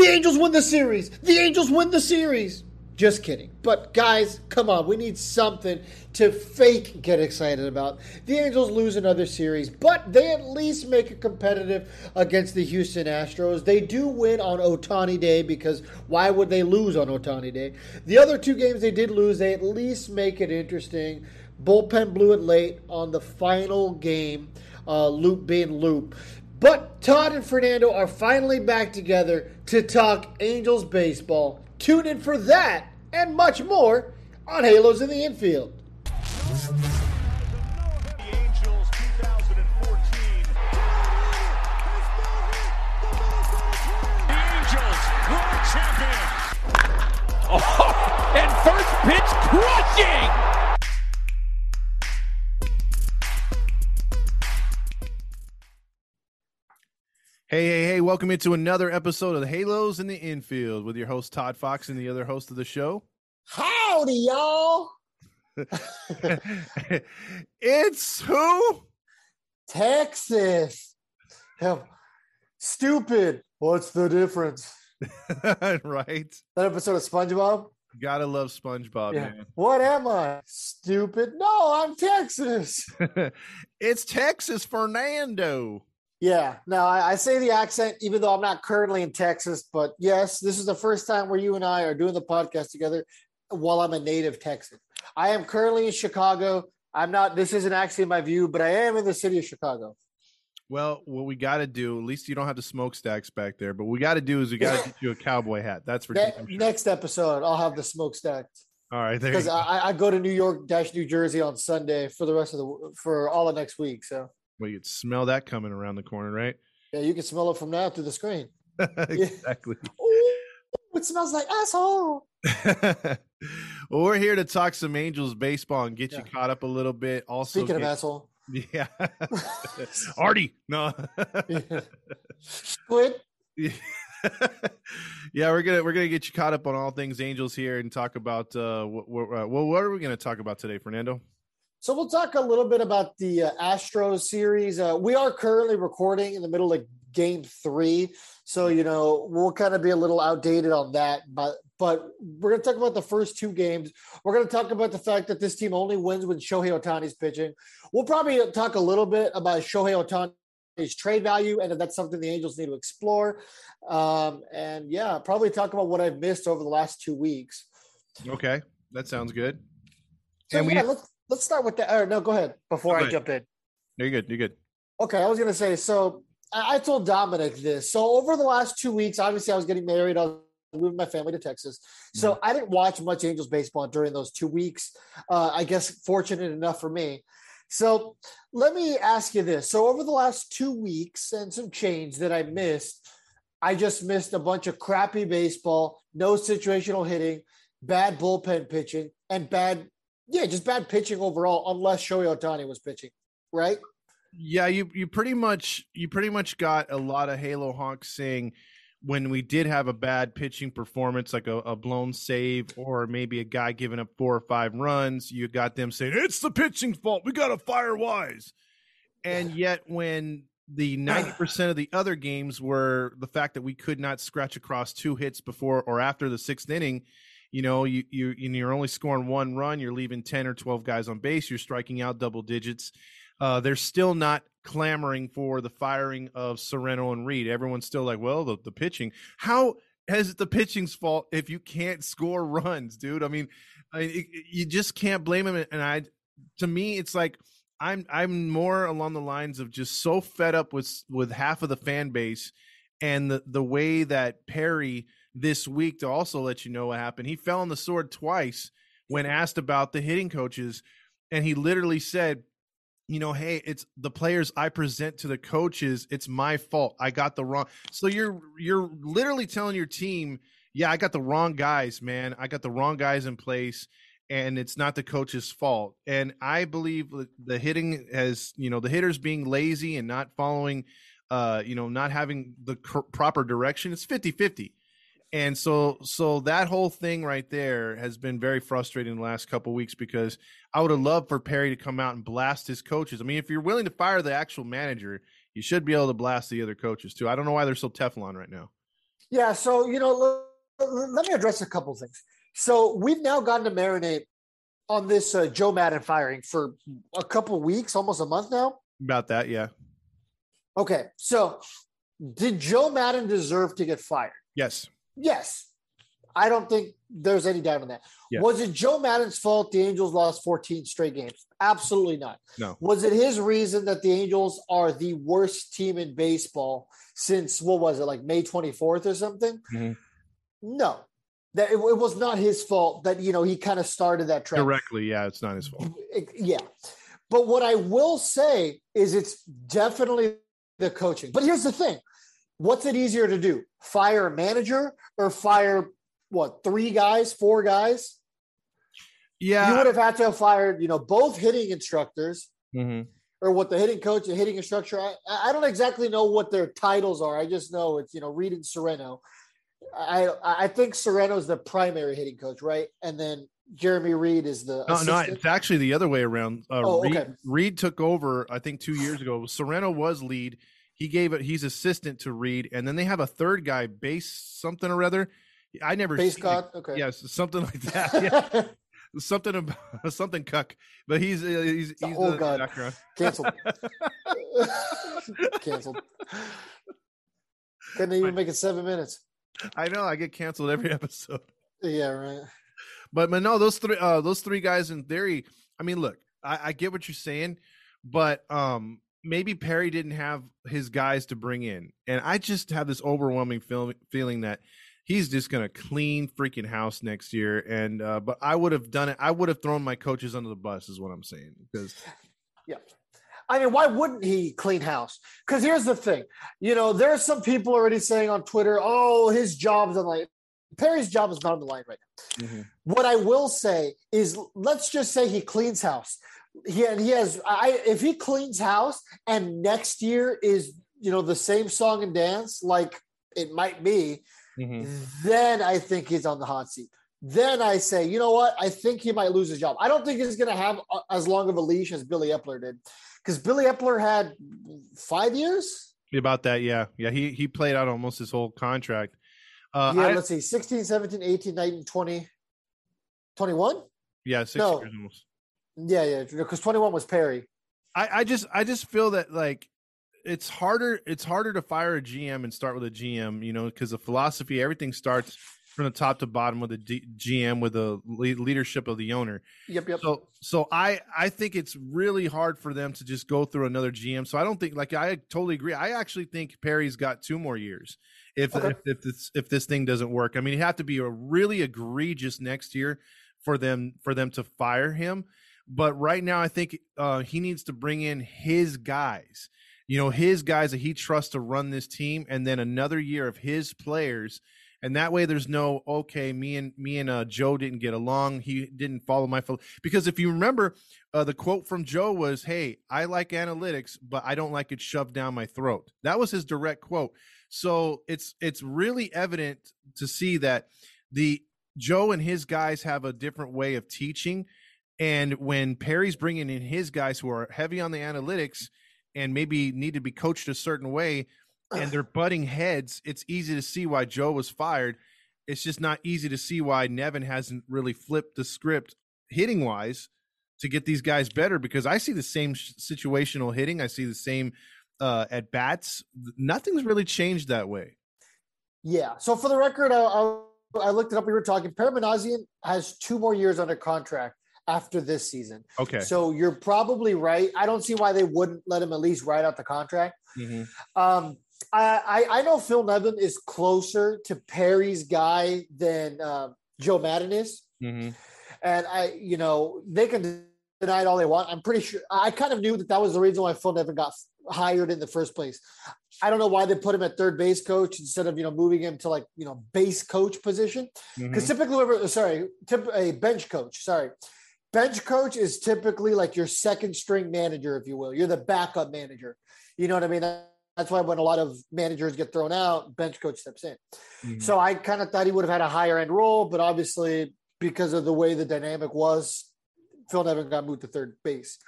The Angels win the series. The Angels win the series. Just kidding. But guys, come on. We need something to fake get excited about. The Angels lose another series, but they at least make it competitive against the Houston Astros. They do win on Otani Day because why would they lose on Otani Day? The other two games they did lose, they at least make it interesting. Bullpen blew it late on the final game, uh, Loup being Loup. But Todd and Fernando are finally back together to talk Angels baseball. Tune in for that and much more on Halos in the Infield. The Angels 2014. The Angels world champions. Oh, and first pitch crushing. Hey, hey, hey, welcome into another episode of the Halos in the Infield with your host Todd Fox and the other host of the show. Howdy, y'all. it's who? Texas. Hell, stupid. What's the difference? right. That episode of SpongeBob? Gotta love SpongeBob, Yeah. man. What am I? Stupid? No, I'm Texas. it's Texas Fernando. Yeah, no, I, I say the accent even though I'm not currently in Texas, but yes, this is the first time where you and I are doing the podcast together while I'm a native Texan. I am currently in Chicago. I'm not, this isn't actually my view, but I am in the city of Chicago. Well, what we got to do, at least you don't have the smokestacks back there, but what we got to do is we got to get you a cowboy hat. That's for sure. next episode, I'll have the smokestack All right, because. I, I go to New York dash New Jersey on Sunday for the rest of the for all of next week. So Well, you could smell that coming around the corner, right? yeah, you can smell it from now through the screen. exactly. Ooh, it smells like asshole. well, we're here to talk some Angels baseball and get you caught up a little bit. Also, Speaking of asshole, yeah, Artie, no, squid. yeah, we're gonna we're gonna get you caught up on all things Angels here and talk about uh, what, what, uh, what are we gonna talk about today, Fernando? So we'll talk a little bit about the uh, Astros series. Uh, we are currently recording in the middle of Game Three, so you know we'll kind of be a little outdated on that. But but we're going to talk about the first two games. We're going to talk about the fact that this team only wins when Shohei Otani's pitching. We'll probably talk a little bit about Shohei Otani's trade value, and that's something the Angels need to explore. Um, and yeah, probably talk about what I've missed over the last two weeks. Okay, that sounds good. So And we- yeah, let's let's start with that. Or no, go ahead before Go I ahead. jump in. You're good. You're good. Okay, I was gonna say. So I, I told Dominic this. So over the last two weeks, obviously I was getting married. I was moving my family to Texas, so I didn't watch much Angels baseball during those two weeks. Uh, I guess fortunate enough for me. So let me ask you this. So over the last two weeks and some change that I missed, I just missed a bunch of crappy baseball, no situational hitting, bad bullpen pitching, and bad, yeah, just bad pitching overall, unless Shohei Otani was pitching, right? Yeah, you you pretty much you pretty much got a lot of Halo honks saying when we did have a bad pitching performance, like a, a blown save or maybe a guy giving up four or five runs, you got them saying it's the pitching's fault. We got to fire Wise, and yet when the ninety percent of the other games were the fact that we could not scratch across two hits before or after the sixth inning. You know, you you you're only scoring one run. You're leaving ten or twelve guys on base. You're striking out double digits uh, they're still not clamoring for the firing of Sorrento and Reed. Everyone's still like, well, the, the pitching. How it the pitching's fault if you can't score runs, dude? I mean, I, it, you just can't blame him. And I, to me, it's like I'm I'm more along the lines of just so fed up with with half of the fan base and the the way that Perry this week to also let you know what happened. He fell on the sword twice when asked about the hitting coaches, and he literally said you know, hey, it's the players I present to the coaches. It's my fault. I got the wrong. So you're you're literally telling your team, yeah, I got the wrong guys, man. I got the wrong guys in place, and it's not the coach's fault. And I believe the hitting has, you know, the hitters being lazy and not following, uh, you know, not having the cr- proper direction. It's 50-50. And so, so that whole thing right there has been very frustrating the last couple weeks because I would have loved for Perry to come out and blast his coaches. I mean, if you're willing to fire the actual manager, you should be able to blast the other coaches too. I don't know why they're so Teflon right now. Yeah, so you know, let, let me address a couple things. So we've now gotten to marinate on this uh, Joe Maddon firing for a couple weeks, almost a month now. About that, yeah. Okay, so did Joe Maddon deserve to get fired? Yes. Yes. I don't think there's any doubt on that. Yeah. Was it Joe Maddon's fault the Angels lost 14 straight games? Absolutely not. No. Was it his reason that the Angels are the worst team in baseball since what was it like May 24th or something? Mhm. No. That it, it was not his fault that you know he kind of started that trend. Directly, yeah, it's not his fault. It- yeah. But what I will say is it's definitely the coaching. But here's the thing. What's it easier to do? Fire a manager or fire what, three guys, four guys? Yeah. You would have had to have fired, you know, both hitting instructors Mhm. or what the hitting coach and hitting instructor. I, I don't exactly know what their titles are. I just know it's, you know, Reed and Sorrento. I I think Sorrento's the primary hitting coach, right? And then Jeremy Reed is the No, no, it's actually the other way around. Uh, Oh, Reed, okay. Reed took over, I think, two years ago. Sorrento was lead. He gave it. He's assistant to Reed, and then they have a third guy, base something or other. I never Base. God. Okay. Yes, something like that. Yeah, something about something cuck. But he's uh, he's he's Oh, the God. background. Canceled. Canceled. Couldn't even make it seven minutes. I know. I get canceled every episode. Yeah, right. But but no, those three uh those three guys in theory. I mean, look, I, I get what you're saying, but um maybe Perry didn't have his guys to bring in, and I just have this overwhelming feel, feeling that he's just gonna clean freaking house next year. And uh but I would have done it. I would have thrown my coaches under the bus, is what I'm saying. Because Yeah. I mean, why wouldn't he clean house? Because here's the thing. You know, there are some people already saying on Twitter, oh, his job's on the line. Perry's job is not on the line right now. What I will say is let's just say he cleans house. He, and he has I if he cleans house and next year is you know the same song and dance like it might be, then I think he's on the hot seat. Then I say, you know what? I think he might lose his job. I don't think he's going to have a- as long of a leash as Billy Eppler did, because Billy Eppler had five years. about that, yeah, yeah, he he played out almost his whole contract. Uh, yeah, I- let's see, 16, 17, 18, 19, 20, 21? yeah, six no. years almost. Yeah, yeah, because 21 was Perry. I, I just I just feel that like it's harder it's harder to fire a GM and start with a GM, you know, because the philosophy everything starts from the top to bottom with the D- GM with the le- leadership of the owner. Yep, yep. So so I I think it's really hard for them to just go through another GM. So I don't think like I totally agree. I actually think Perry's got two more years. If Okay. if, if this if this thing doesn't work, I mean, it'd have to be a really egregious next year for them for them to fire him. But right now, I think uh, he needs to bring in his guys. You know, his guys that he trusts to run this team, and then another year of his players and that way there's no okay me and me and uh, joe didn't get along. He didn't follow my phil-" because if you remember uh, the quote from joe was hey i like analytics but i don't like it shoved down my throat. That was his direct quote. So it's it's really evident to see that the joe and his guys have a different way of teaching and when perry's bringing in his guys who are heavy on the analytics and maybe need to be coached a certain way and they're butting heads, it's easy to see why Joe was fired. It's just not easy to see why Nevin hasn't really flipped the script hitting wise to get these guys better because I see the same situational hitting. I see the same uh, at bats. Nothing's really changed that way. Yeah. So for the record, I, I, I looked it up. We were talking. Perry Minasian has two more years under contract after this season. Okay. So you're probably right. I don't see why they wouldn't let him at least write out the contract. Mhm. Um, I, I I know Phil Nevin is closer to Perry's guy than uh, Joe Maddon is, Mhm. and I you know they can deny it all they want. I'm pretty sure. I kind of knew that that was the reason why Phil Nevin got hired in the first place. I don't know why they put him at third base coach instead of you know moving him to like you know base coach position because Mhm. typically whoever sorry tip, a bench coach sorry bench coach is typically like your second string manager if you will you're the backup manager you know what i mean that's why when a lot of managers get thrown out bench coach steps in Mhm. so i kind of thought he would have had a higher end role but obviously because of the way the dynamic was phil nevin got moved to third base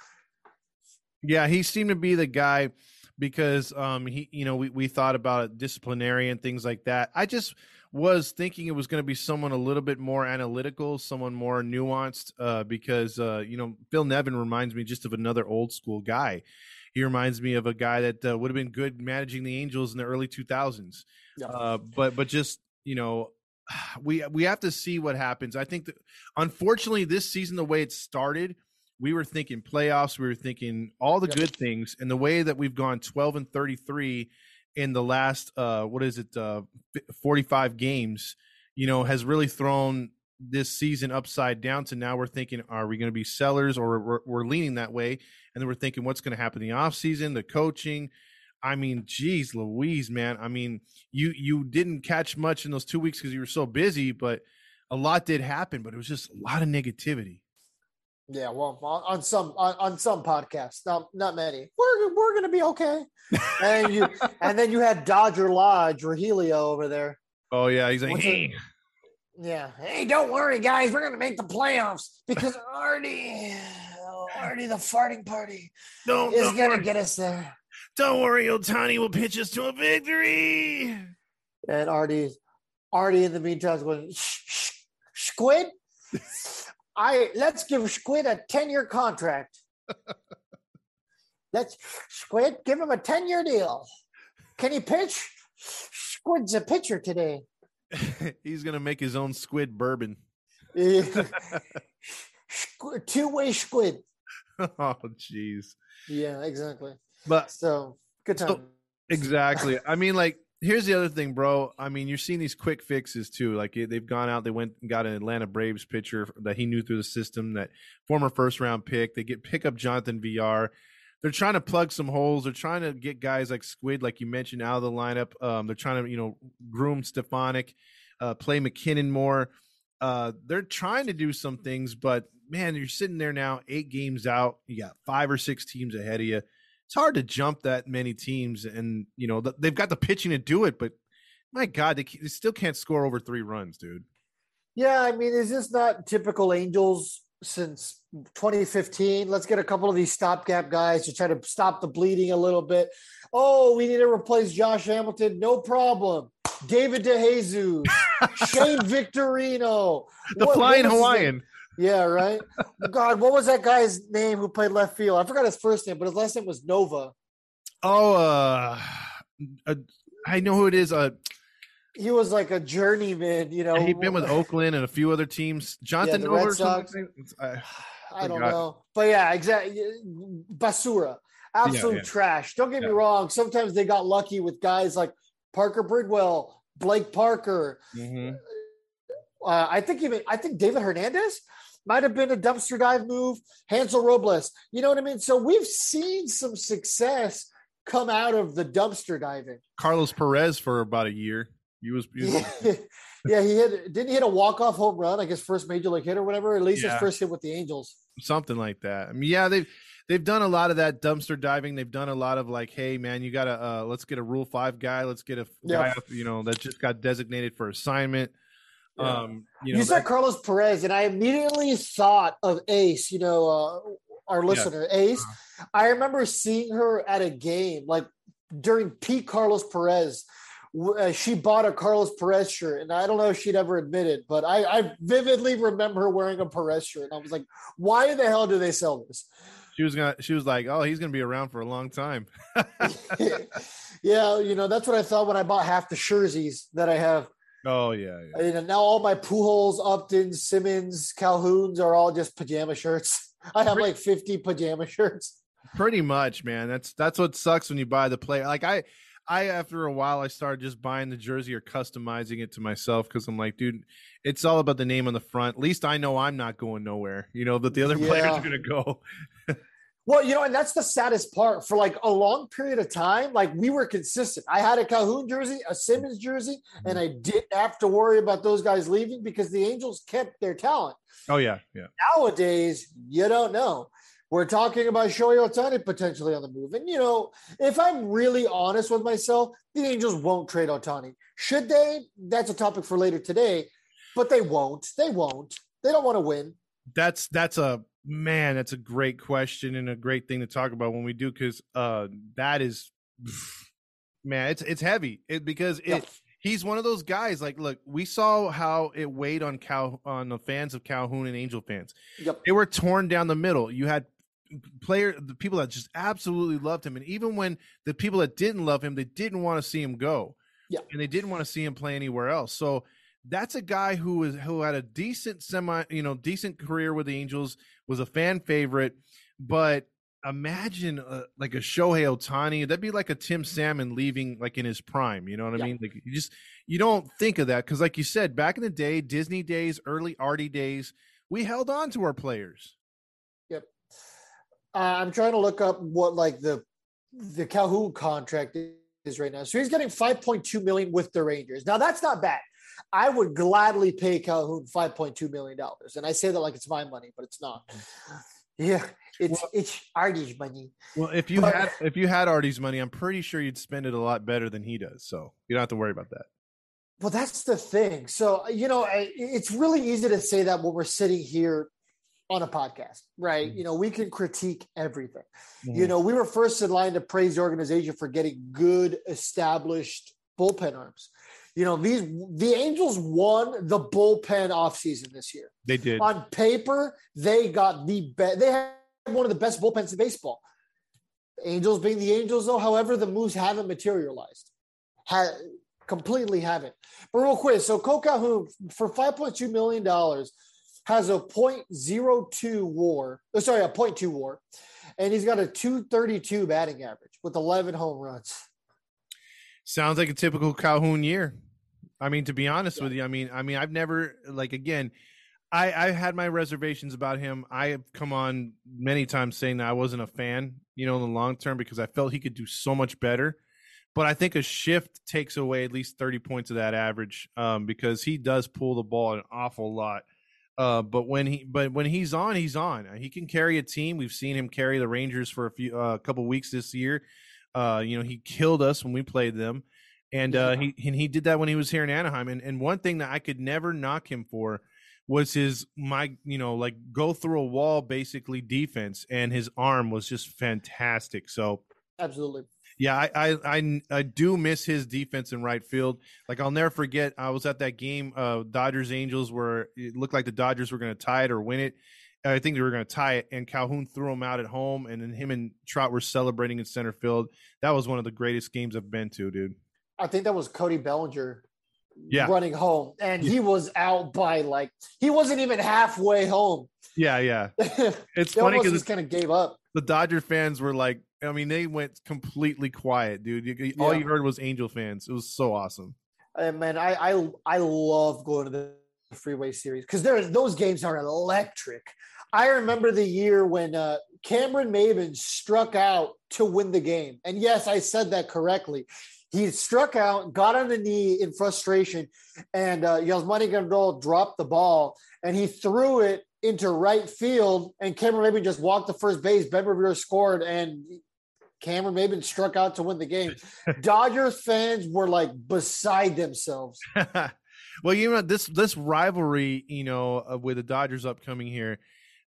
Yeah, he seemed to be the guy. because um he you know we, we thought about disciplinary and things like that. I just was thinking it was going to be someone a little bit more analytical, someone more nuanced, uh, because uh, you know Phil Nevin reminds me just of another old school guy. He reminds me of a guy that uh, would have been good managing the Angels in the early 2000s. Yeah. Uh, but but just you know, we we have to see what happens. I think that unfortunately this season, the way it started, we were thinking playoffs, we were thinking all the Yep. good things, and the way that we've gone 12 and 33 in the last uh what is it uh 45 games you know has really thrown this season upside down to now we're thinking are we going to be sellers? or we're, we're leaning that way and then we're thinking what's going to happen in the offseason the coaching? I mean geez louise man i mean you you didn't catch much in those two weeks because you were so busy but a lot did happen but it was just a lot of negativity Yeah, well, on, some on, on some podcasts, not not many. We're we're gonna be okay. And you and then you had Dodger Lodge, Rahilio over there. oh yeah he's like What's hey Yeah. Hey, don't worry, guys. We're gonna make the playoffs because Artie, Artie, the farting party, don't, is don't, gonna worry, get us there. don't worry otani will pitch us to a victory And Artie, Artie, in the meantime, is going "Shh, shh, Squid. I let's give Squid a ten year contract. let's Squid give him a ten year deal. Can he pitch? Squid's a pitcher today. he's gonna make his own squid bourbon Two way squid. oh jeez Yeah, exactly. but So good So- time. exactly i mean like here's the other thing bro. I mean you're seeing these quick fixes too. Like they've gone out they went and got an atlanta braves pitcher that he knew through the system that former first round pick. They get pick up jonathan vr they're trying to plug some holes. They're trying to get guys like squid like you mentioned out of the lineup. Um, they're trying to you know groom stefanic uh, play mackinnon more. Uh, they're trying to do some things but man you're sitting there now eight games out. You got five or six teams ahead of you it's hard to jump that many teams and you know they've got the pitching to do it but my god they, they still can't score over three runs dude Yeah, I mean, is this not typical Angels since 2015? Let's get a couple of these stopgap guys to try to stop the bleeding a little bit. Oh, we need to replace Josh Hamilton. No problem. David DeJesus, Shane Victorino, the What- what flying name? hawaiian Yeah, right. God, what was that guy's name who played left field? I forgot his first name, but his last name was Nova. oh uh, uh i know who it is uh He was like a journeyman, you know. he'd been with oakland and a few other teams jonathan the Nova or something. I- I don't know. But yeah, exactly. Basura. Absolute yeah. trash. Don't get me wrong. Sometimes they got lucky with guys like Parker Bridwell, Blake Parker. Mhm. Uh, I think even I think David Hernandez might have been a dumpster dive move. Hansel Robles. You know what I mean? So we've seen some success come out of the dumpster diving. carlos perez for about a year he was, he was Yeah, he hit didn't he hit a walk-off home run, I guess first major league hit or whatever, at least Yeah. his first hit with the Angels. something like that. I mean, yeah, they've they've done a lot of that dumpster diving. They've done a lot of like, hey man, you gotta uh let's get a rule five guy, let's get a Yeah. guy you know that just got designated for assignment. Yeah. Um, you You, said that- Carlos Perez, and I immediately thought of Ace. You know, uh, our listener Ace. Uh-huh. I remember seeing her at a game, like during peak Carlos Perez. Uh, she bought a Carlos Perez shirt, and I don't know if she'd ever admitted, but I, I vividly remember her wearing a Perez shirt. And I was like, "Why the hell do they sell this?" she was gonna she was like, oh, he's gonna be around for a long time. yeah, you know that's what I thought when I bought half the jerseys that I have. Oh yeah, yeah. And now all my Pujols, Uptons, Simmons, Calhouns are all just pajama shirts. I have like 50 pajama shirts. Pretty much, man. That's that's what sucks when you buy the player. Like I, I after a while I started just buying the jersey or customizing it to myself because I'm like, dude, it's all about the name on the front. At least I know I'm not going nowhere. You know that the other players Yeah. are gonna go. Well, you know, and that's the saddest part. For like a long period of time, like we were consistent. I had a Calhoun jersey, a Simmons jersey, mm-hmm. and I didn't have to worry about those guys leaving because the Angels kept their talent. Oh yeah, yeah. Nowadays, you don't know. We're talking about Shohei Otani potentially on the move. And, you know, if I'm really honest with myself, the Angels won't trade Otani. Should they? That's a topic for later today, but they won't. They won't. They don't want to win. That's that's a man. That's a great question and a great thing to talk about when we do because uh, that is man, it's it's heavy it, because it. Yeah. He's one of those guys. Like, look, we saw how it weighed on Cal on the fans of Calhoun and Angel fans. Yep. They were torn down the middle. You had player the people that just absolutely loved him, and even when the people that didn't love him, they didn't want to see him go. Yeah. and they didn't want to see him play anywhere else. So that's a guy who was who had a decent semi, you know, decent career with the Angels, was a fan favorite, but imagine uh, like a Shohei Otani, that'd be like a Tim Salmon leaving like in his prime. You know what I Yeah. mean? Like you just you don't think of that because, like you said, back in the day, Disney days, early Artie days, we held on to our players. Yep. Uh, I'm trying to look up what like the the Calhoun contract is right now. So he's getting 5.2 million with the Rangers. Now that's not bad. I would gladly pay Calhoun 5.2 million dollars, and I say that like it's my money, but it's not. Yeah, it's Well- it's Artie's money. Well, if you But- had if you had Artie's money, I'm pretty sure you'd spend it a lot better than he does. So you don't have to worry about that. Well, that's the thing. So you know, I- it's really easy to say that when we're sitting here on a podcast, right? Mhm. You know, we can critique everything. Mm-hmm. You know, we were first in line to praise the organization for getting good, established bullpen arms. You know, these the Angels won the bullpen offseason this year. They did. On paper, they got the best. They had one of the best bullpens in baseball. Angels being the Angels, though. However, the moves haven't materialized. Ha- completely haven't. But real quick, so Cole Calhoun for five point two million dollars has a .02 WAR. oh, Sorry, a .2 WAR, and he's got a two thirty two batting average with eleven home runs. Sounds like a typical Calhoun year. I mean, to be honest Yeah. with you, I mean, I mean, I've never like again, I I had my reservations about him. I have come on many times saying that I wasn't a fan, you know, in the long term because I felt he could do so much better. But I think a shift takes away at least thirty points of that average um, because he does pull the ball an awful lot. Uh, but when he but when he's on, he's on. He can carry a team. We've seen him carry the Rangers for a few a uh, couple weeks this year. Uh, you know, he killed us when we played them and uh, he and he did that when he was here in Anaheim. And and one thing that I could never knock him for was his my you know like go through a wall basically defense, and his arm was just fantastic. So Absolutely. yeah, I I I, I do miss his defense in right field. Like I'll never forget, I was at that game, uh, Dodgers Angels, where it looked like the Dodgers were going to tie it or win it. I think they were going to tie it, and Calhoun threw him out at home, and then him and Trout were celebrating in center field. That was one of the greatest games I've been to, dude. I think that was Cody Bellinger Yeah. running home, and he was out by like he wasn't even halfway home. Yeah, yeah. It's funny because just kind of gave up. the Dodger fans were like, I mean, they went completely quiet, dude. You, you- all Yeah. you heard was Angel fans. It was so awesome. And man, I I I love going to the freeway series because there those games are electric. I remember the year when uh, Cameron Maybin struck out to win the game, and yes, I said that correctly. He struck out, got on the knee in frustration, and uh, Yasmani Grandal dropped the ball, and he threw it into right field, and Cameron Maybin just walked to first base. Ben Revere scored, and Cameron Maybin struck out to win the game. Dodgers fans were like beside themselves. well, you know this this rivalry, you know, uh, with the Dodgers upcoming here,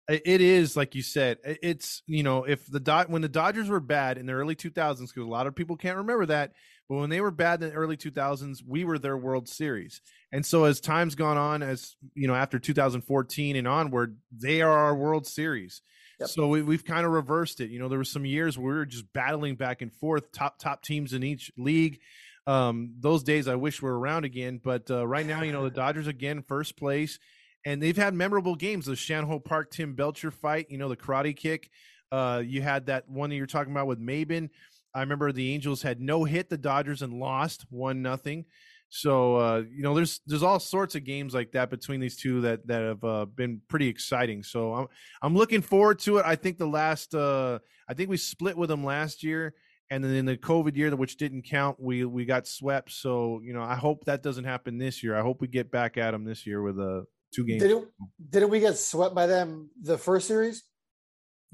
it is like you said. It's you know, if the dot when the Dodgers were bad in the early 2000s, because a lot of people can't remember that, but when they were bad in the early 2000s, we were their World Series. And so as time's gone on, as you know, after 2014 and onward, they are our World Series. Yep. So we, we've kind of reversed it. You know, there were some years where we were just battling back and forth, top top teams in each league. Um, those days I wish were around again. But uh, right now, you know, the Dodgers again first place, and they've had memorable games. The Chan Ho Park Tim Belcher fight, you know, the karate kick. Uh, you had that one that you're talking about with Maybin. I remember the Angels had no hit the Dodgers and lost one nothing. So uh, you know, there's there's all sorts of games like that between these two that that have uh, been pretty exciting. So I'm I'm looking forward to it. I think the last uh, I think we split with them last year, and then in the COVID year, which didn't count, we we got swept. So you know, I hope that doesn't happen this year. I hope we get back at them this year with a two games. Didn't didn't we get swept by them the first series?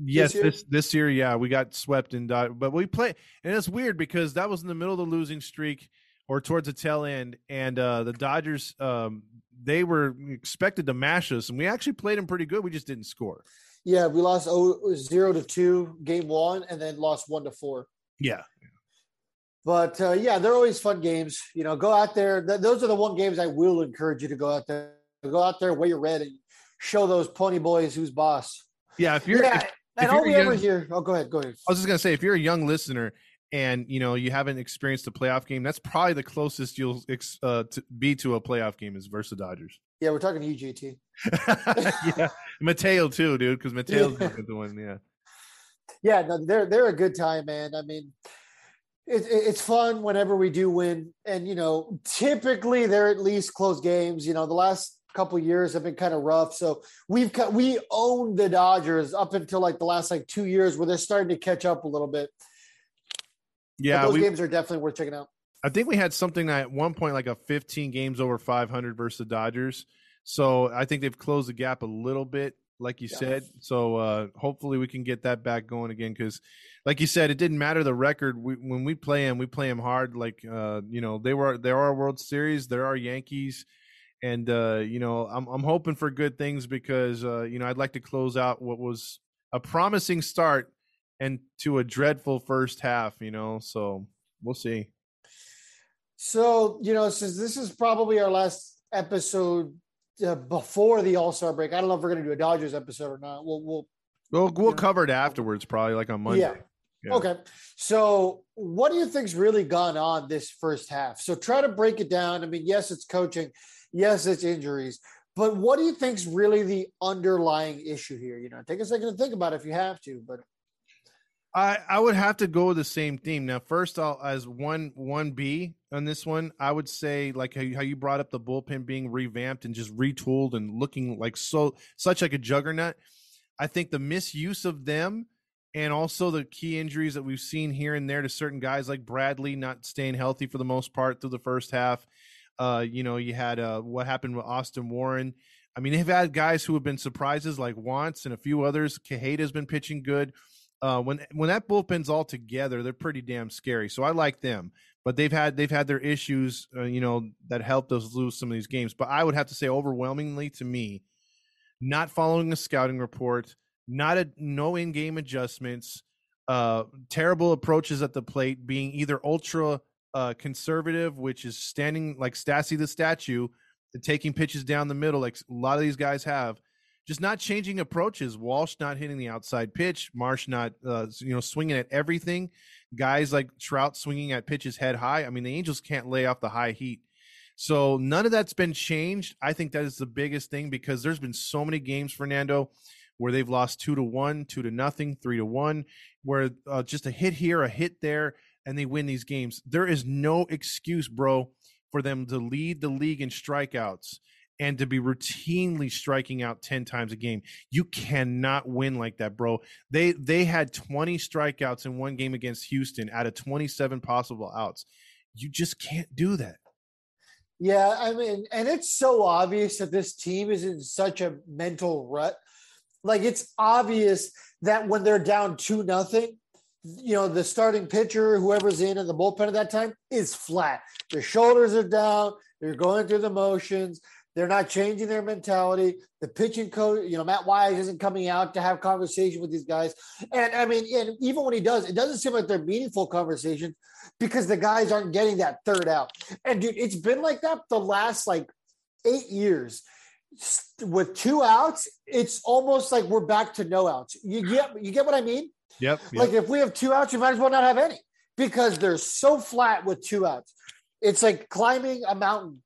Yes, year? this this year, yeah, we got swept in dot, but we play, and it's weird because that was in the middle of the losing streak or towards the tail end, and uh the Dodgers, um, they were expected to mash us, and we actually played them pretty good. We just didn't score. Yeah, we lost oh, zero to two game one, and then lost one to four. Yeah, But uh, yeah, they're always fun games. You know, go out there. Th- those are the one games I will encourage you to go out there. Go out there, wear your red, and show those pony boys who's boss. Yeah, if you're, yeah, if- and if all we a ever young- hear. Oh, go ahead, go ahead. I was just gonna say, if you're a young listener and you know you haven't experienced a playoff game, that's probably the closest you'll ex- uh, to be to a playoff game is versus the Dodgers. Yeah, we're talking to you, JT. yeah, Mateo too, dude, because Mateo's Yeah. the one. Yeah, Yeah, no, they're they're a good time, man. I mean, it, it- it's fun whenever we do win, and you know, typically they're at least close games. You know, the last couple years have been kind of rough, so we've cut, we owned the Dodgers up until like the last like two years, where they're starting to catch up a little bit. But yeah. those games are definitely worth checking out. I think we had something at one point like a 15 games over 500 versus the Dodgers. So I think they've closed the gap a little bit, like you Yeah. said. So uh, hopefully we can get that back going again. Because, like you said, it didn't matter the record. We, when we play them, we play them hard. Like uh, you know, they were there are World Series, there are Yankees, and uh, you know, I'm I'm hoping for good things because uh, you know I'd like to close out what was a promising start and to a dreadful first half. You know, so we'll see. So you know, since this is probably our last episode uh, before the All Star break, I don't know if we're going to do a Dodgers episode or not. We'll we'll We'll we'll cover it afterwards, probably like on Monday. Yeah. Yeah. Okay. So, what do you think's really gone on this first half? So, try to break it down. I mean, yes, it's coaching, yes, it's injuries, but what do you think's really the underlying issue here? You know, take a second to think about it if you have to. But I I would have to go with the same theme. Now, first, I'll as one one B on this one. I would say like how you, how you brought up the bullpen being revamped and just retooled and looking like so such like a juggernaut. I think the misuse of them and also the key injuries that we've seen here and there to certain guys like Bradley not staying healthy for the most part through the first half. Uh, you know, you had uh, what happened with Austin Warren. I mean, they've had guys who have been surprises like Wantz and a few others. Quijada's been pitching good. Uh, when when that bullpen's all together, they're pretty damn scary. So I like them, but they've had they've had their issues, uh, you know, that helped us lose some of these games. But I would have to say, overwhelmingly to me, not following a scouting report, not a no in-game adjustments, uh, terrible approaches at the plate, being either ultra uh, conservative, which is standing like Stassi the statue, taking pitches down the middle, like a lot of these guys have. Just not changing approaches. Walsh not hitting the outside pitch. Marsh not, uh, you know, swinging at everything. Guys like Trout swinging at pitches head high. I mean, the Angels can't lay off the high heat. So none of that's been changed. I think that is the biggest thing because there's been so many games, Fernando, where they've lost two to one, two to nothing, three to one, where uh, just a hit here, a hit there, and they win these games. There is no excuse, bro, for them to lead the league in strikeouts and to be routinely striking out 10 times a game. You cannot win like that, bro. They they had 20 strikeouts in one game against Houston out of 27 possible outs. You just can't do that. yeah, I mean, and it's so obvious that this team is in such a mental rut. Like it's obvious that when they're down two nothing, you know, the starting pitcher, whoever's in in the bullpen at that time, is flat. Their shoulders are down. They're going through the motions. They're not changing their mentality. The pitching coach, you know, Matt Wise isn't coming out to have conversation with these guys. And I mean, and even when he does, it doesn't seem like they're meaningful conversations because the guys aren't getting that third out. And dude, it's been like that the last like eight years. With two outs, it's almost like we're back to no outs. You get you get what I mean? Yep. Like if we have two outs, you might as well not have any because they're so flat with two outs. It's like climbing a mountain.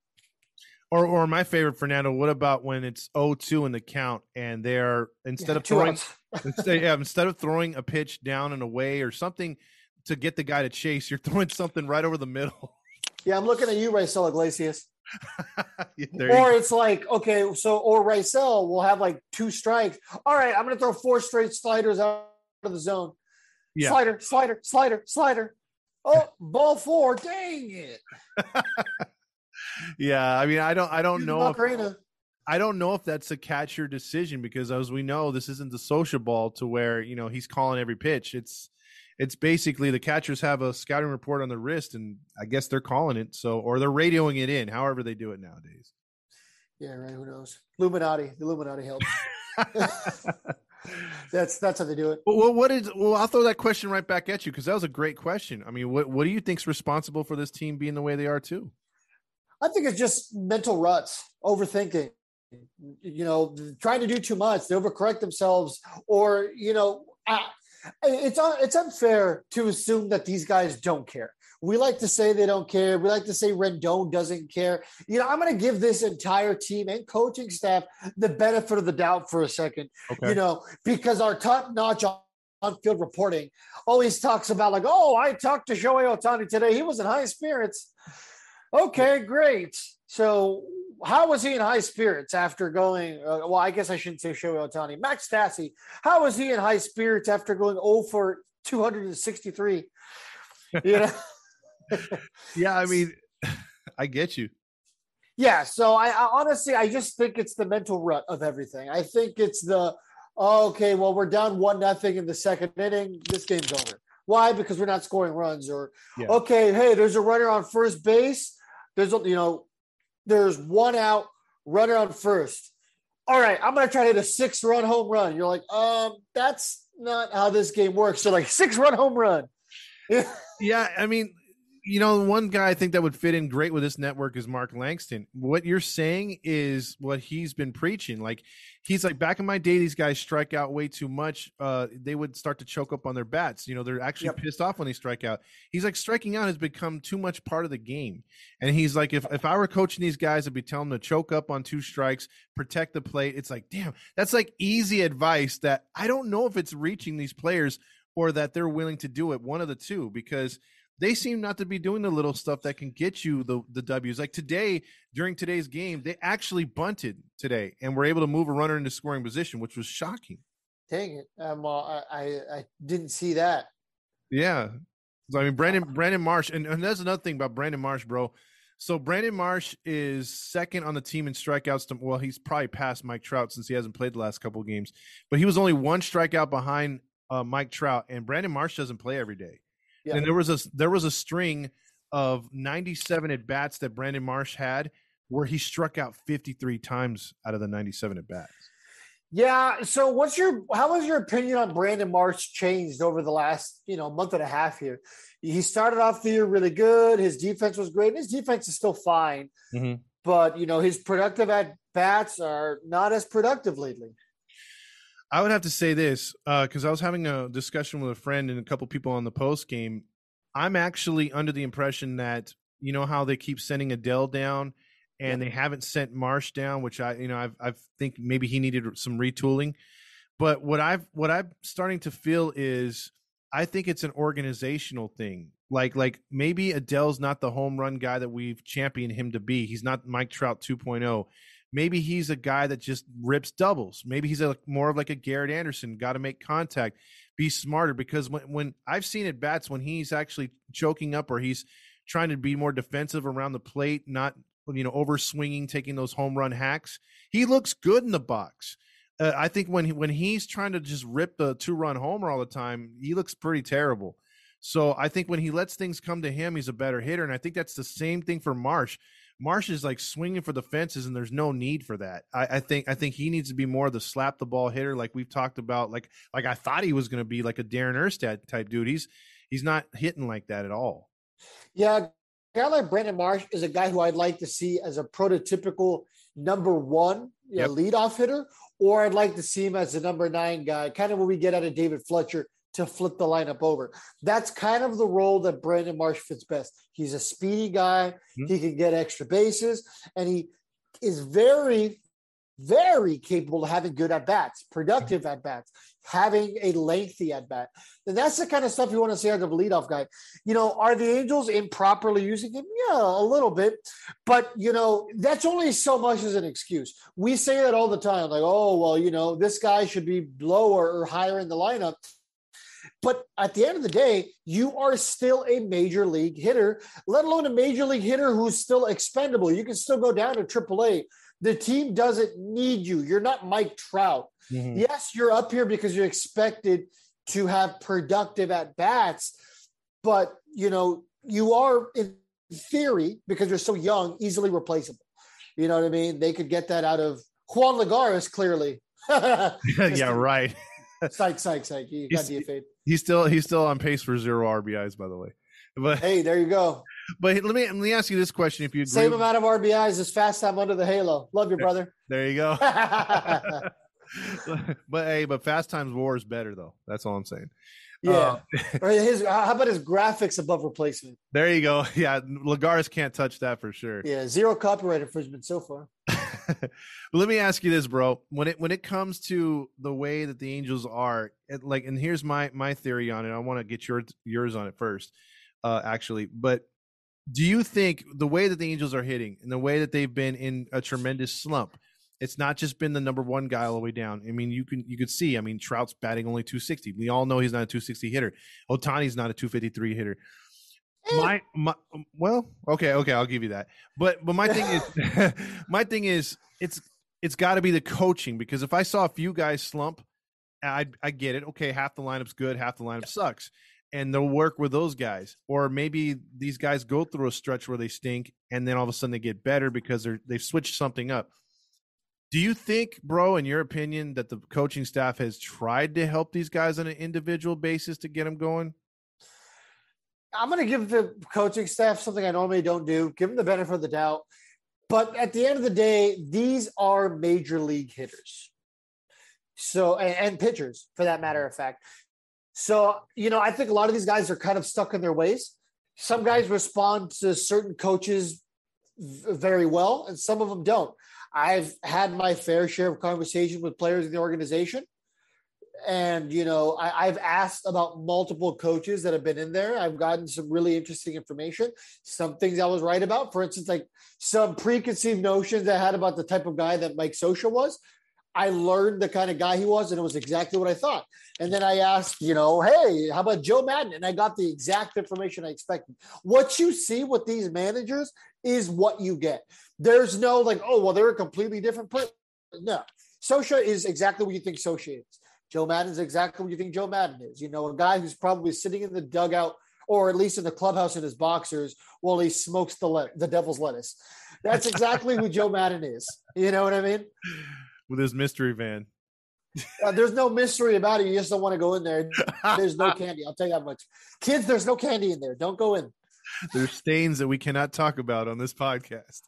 Or, or my favorite, Fernando. What about when it's 0-2 in the count and they're instead Yeah, of throwing instead, yeah, instead of throwing a pitch down and away or something to get the guy to chase, you're throwing something right over the middle. Yeah, I'm looking at you, Raisel Iglesias. Yeah, Or it's like, okay, so or Rysel will have like two strikes. All right, I'm gonna throw four straight sliders out of the zone. Yeah. Slider, slider, slider, slider. Oh, ball four. Dang it. yeah, I mean, I don't, I don't know. If, I don't know if that's a catcher decision because, as we know, this isn't the social ball to where you know he's calling every pitch. It's, it's basically the catchers have a scouting report on the wrist, and I guess they're calling it so, or they're radioing it in. However, they do it nowadays. Yeah, right. Who knows? Illuminati. The Illuminati helps. That's that's how they do it. Well, what is? Well, I'll throw that question right back at you because that was a great question. I mean, what what do you think's responsible for this team being the way they are too? I think it's just mental ruts, overthinking. You know, trying to do too much, they overcorrect themselves, or you know, I, it's it's unfair to assume that these guys don't care. We like to say they don't care. We like to say Rendon doesn't care. You know, I'm going to give this entire team and coaching staff the benefit of the doubt for a second. Okay. You know, because our top notch on field reporting always talks about like, oh, I talked to Shohei Ohtani today. He was in high spirits. Okay, great. So how was he in high spirits after going? Uh, well, I guess I shouldn't say Shohei Ohtani. Max Stassi, how was he in high spirits after going 0 for 263? You know. Yeah, I mean, I get you. Yeah, so I, I honestly I just think it's the mental rut of everything. I think it's the oh, okay, well we're down one nothing in the second inning. This game's over. Why? Because we're not scoring runs. Or Yeah. okay, hey, there's a runner on first base. There's a you know, there's one out, runner on first. All right, I'm gonna try to hit a six run home run. You're like, um, that's not how this game works. So like six run home run. Yeah, I mean, you know, one guy I think that would fit in great with this network is Mark Langston. What you're saying is what he's been preaching. Like he's like back in my day, these guys strike out way too much. Uh, they would start to choke up on their bats. You know, they're actually Yep. pissed off when they strike out. He's like striking out has become too much part of the game. And he's like, if if I were coaching these guys, I'd be telling them to choke up on two strikes, protect the plate. It's like, damn, that's like easy advice that I don't know if it's reaching these players or that they're willing to do it. One of the two, because they seem not to be doing the little stuff that can get you the the W's. Like today, during today's game, they actually bunted today and were able to move a runner into scoring position, which was shocking. Dang it. Um, uh, I, I didn't see that. Yeah. So, I mean, Brandon Brandon Marsh, and, and that's another thing about Brandon Marsh, bro. So Brandon Marsh is second on the team in strikeouts. To, well, he's probably passed Mike Trout since he hasn't played the last couple of games, but he was only one strikeout behind uh, Mike Trout. And Brandon Marsh doesn't play every day. Yeah. And there was a there was a string of 97 at bats that Brandon Marsh had where he struck out 53 times out of the 97 at bats. Yeah. So, what's your how has your opinion on Brandon Marsh changed over the last you know month and a half here? He started off the year really good. His defense was great. and His defense is still fine, Mhm. but you know his productive at bats are not as productive lately. I would have to say this uh, because I was having a discussion with a friend and a couple people on the post game. I'm actually under the impression that you know how they keep sending Adell down, and they haven't sent Marsh down, which I you know I've I think maybe he needed some retooling. But what I've what I'm starting to feel is I think it's an organizational thing. Like like maybe Adell's not the home run guy that we've championed him to be. He's not Mike Trout 2.0 maybe he's a guy that just rips doubles. Maybe he's a more of like a Garrett Anderson, got to make contact, be smarter. Because when, when I've seen at bats when he's actually choking up or he's trying to be more defensive around the plate, not you know over swinging, taking those home run hacks, he looks good in the box. Uh, I think when he, when he's trying to just rip the two run homer all the time, he looks pretty terrible. So I think when he lets things come to him, he's a better hitter, and I think that's the same thing for Marsh. Marsh is like swinging for the fences, and there's no need for that. I, I think I think he needs to be more the slap the ball hitter, like we've talked about. Like like I thought he was going to be like a Darren Erstad type dude. He's he's not hitting like that at all. Yeah, a guy like Brandon Marsh is a guy who I'd like to see as a prototypical number one yeah, Yep. leadoff hitter, or I'd like to see him as a number nine guy, kind of what we get out of David Fletcher to flip the lineup over. That's kind of the role that Brandon Marsh fits best. He's a speedy guy, Mhm. he can get extra bases, and he is very, very capable of having good at bats, productive at bats, having a lengthy at bat. And that's the kind of stuff you want to see out of a leadoff guy. You know, are the Angels improperly using him? Yeah, a little bit. But, you know, that's only so much as an excuse. We say that all the time like, oh, well, you know, this guy should be lower or higher in the lineup. But at the end of the day, you are still a major league hitter, let alone a major league hitter who's still expendable. You can still go down to AAA. The team doesn't need you. You're not Mike Trout. Mm-hmm. Yes, you're up here because you're expected to have productive at bats, but you know, you are in theory, because you're so young, easily replaceable. You know what I mean? They could get that out of Juan Lagares, clearly. yeah, right. Psych, psych, psych. You got He's- DFA'd. He's still he's still on pace for zero RBIs, by the way. But Hey, there you go. but let me let me ask you this question: If you agree, Same amount of RBIs as fast time under the halo. Love you, brother. there you go. but hey, but Fast Times War is better though. That's all I'm saying. Uh, or his how about his graphics above replacement? there you go. Yeah, Lagares can't touch that for sure. Yeah, zero copyright infringement so far. but let me ask you this, bro. When it when it comes to the way that the Angels are, it, like, and here's my my theory on it. I want to get your yours on it first, uh, actually. But do you think the way that the Angels are hitting and the way that they've been in a tremendous slump? It's not just been the number one guy all the way down. I mean, you can you could see. I mean, Trout's batting only 260. We all know he's not a 260 hitter. Otani's not a 253 hitter. Eh. My, my um, well, okay, okay, I'll give you that. But but my thing is my thing is it's it's got to be the coaching because if I saw a few guys slump, I I get it. Okay, half the lineup's good, half the lineup sucks, and they'll work with those guys. Or maybe these guys go through a stretch where they stink, and then all of a sudden they get better because they're they've switched something up. Do you think, bro, in your opinion, that the coaching staff has tried to help these guys on an individual basis to get them going? I'm going to give the coaching staff something I normally don't do. Give them the benefit of the doubt. But at the end of the day, these are major league hitters. So, and, and pitchers for that matter of fact. So, you know, I think a lot of these guys are kind of stuck in their ways. Some guys respond to certain coaches very well, and some of them don't. I've had my fair share of conversation with players in the organization and you know I, i've asked about multiple coaches that have been in there. I've gotten some really interesting information some things i was right about. For instance like some preconceived notions i had about the type of guy that mike Scioscia was. I learned the kind of guy he was and it was exactly what i thought. And then i asked you know hey how about joe Maddon? And i got the exact information i expected. What you see with these managers is what you get. There's no like oh well they're a completely different person no. Scioscia is exactly what you think Scioscia is Joe Maddon is exactly what you think Joe Maddon is. You know, a guy who's probably sitting in the dugout or at least in the clubhouse in his boxers while he smokes the le- the devil's lettuce. That's exactly who Joe Maddon is. You know what I mean? With his mystery van. Uh, there's no mystery about it. You just don't want to go in there. There's no candy. I'll tell you that much. Kids, there's no candy in there. Don't go in. There's stains that we cannot talk about on this podcast.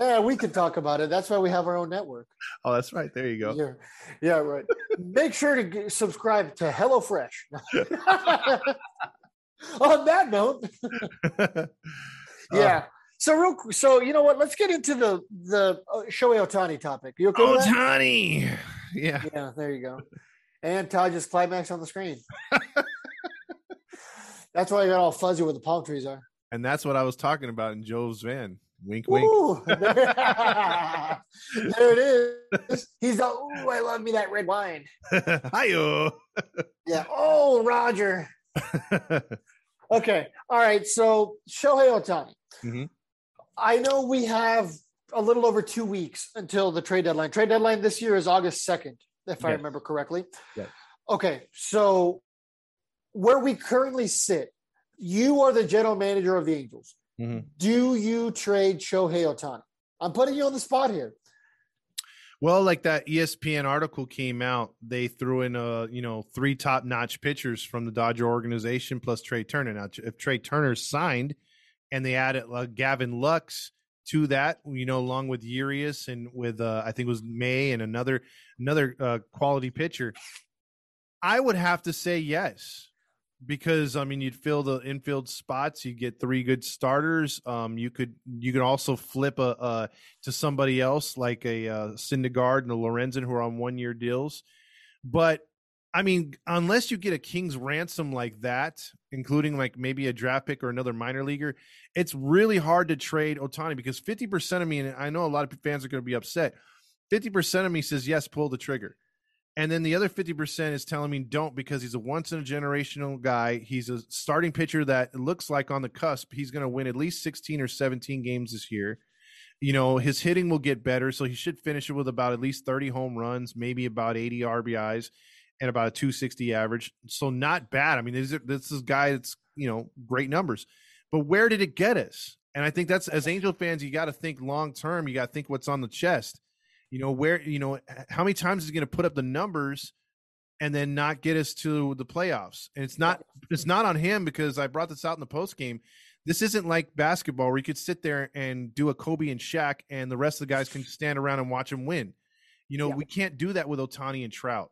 Yeah, we can talk about it. That's why we have our own network. Oh, that's right. There you go. Yeah, yeah, right. Make sure to g- subscribe to HelloFresh. On that note, yeah. So real, so you know what? Let's get into the the uh, Shohei Otani topic. You okay? Tony. Yeah. Yeah, there you go. And Todd just climax on the screen. That's why you got all fuzzy where the palm trees are. And that's what I was talking about in Joe's van. Wink, wink. There, it is. He's like, "Ooh, I love me that red wine." Hi-yo. Yeah. Oh, Roger. Okay. All right. So Shohei Otani. Mhm. I know we have a little over two weeks until the trade deadline. Trade deadline this year is August 2nd, if I remember correctly. Yes. Okay. So where we currently sit, you are the general manager of the Angels. Mhm. Do you trade Shohei Otani? I'm putting you on the spot here. Well, like that ESPN article came out, they threw in a you know, three top notch pitchers from the Dodger organization plus Trea Turner. Now, if Trea Turner signed and they added uh, Gavin Lux to that, you know, along with Urias and with uh, I think it was May and another another uh, quality pitcher, I would have to say yes. Because I mean, you'd fill the infield spots. You get three good starters. Um, you could you could also flip a, a to somebody else like a uh, Syndergaard and a Lorenzen who are on one year deals. But I mean, unless you get a king's ransom like that, including like maybe a draft pick or another minor leaguer, it's really hard to trade Otani because 50% of me, and I know a lot of fans are going to be upset, 50% of me says, yes, pull the trigger. And then the other 50% is telling me don't because he's a once in a generational guy. He's a starting pitcher that looks like on the cusp. He's going to win at least 16 or 17 games this year. You know, his hitting will get better. So he should finish it with about at least 30 home runs, maybe about 80 RBIs and about a 260 average. So not bad. I mean, this is, a guy that's, you know, great numbers. But where did it get us? And I think that's as Angel fans, you got to think long term. You got to think what's on the chest. You know, where, you know, how many times is he going to put up the numbers and then not get us to the playoffs. And it's not it's not on him because I brought this out in the post game. This isn't like basketball where you could sit there and do a Kobe and Shaq, and the rest of the guys can stand around and watch him win. You know, Yeah. we can't do that with Otani and Trout.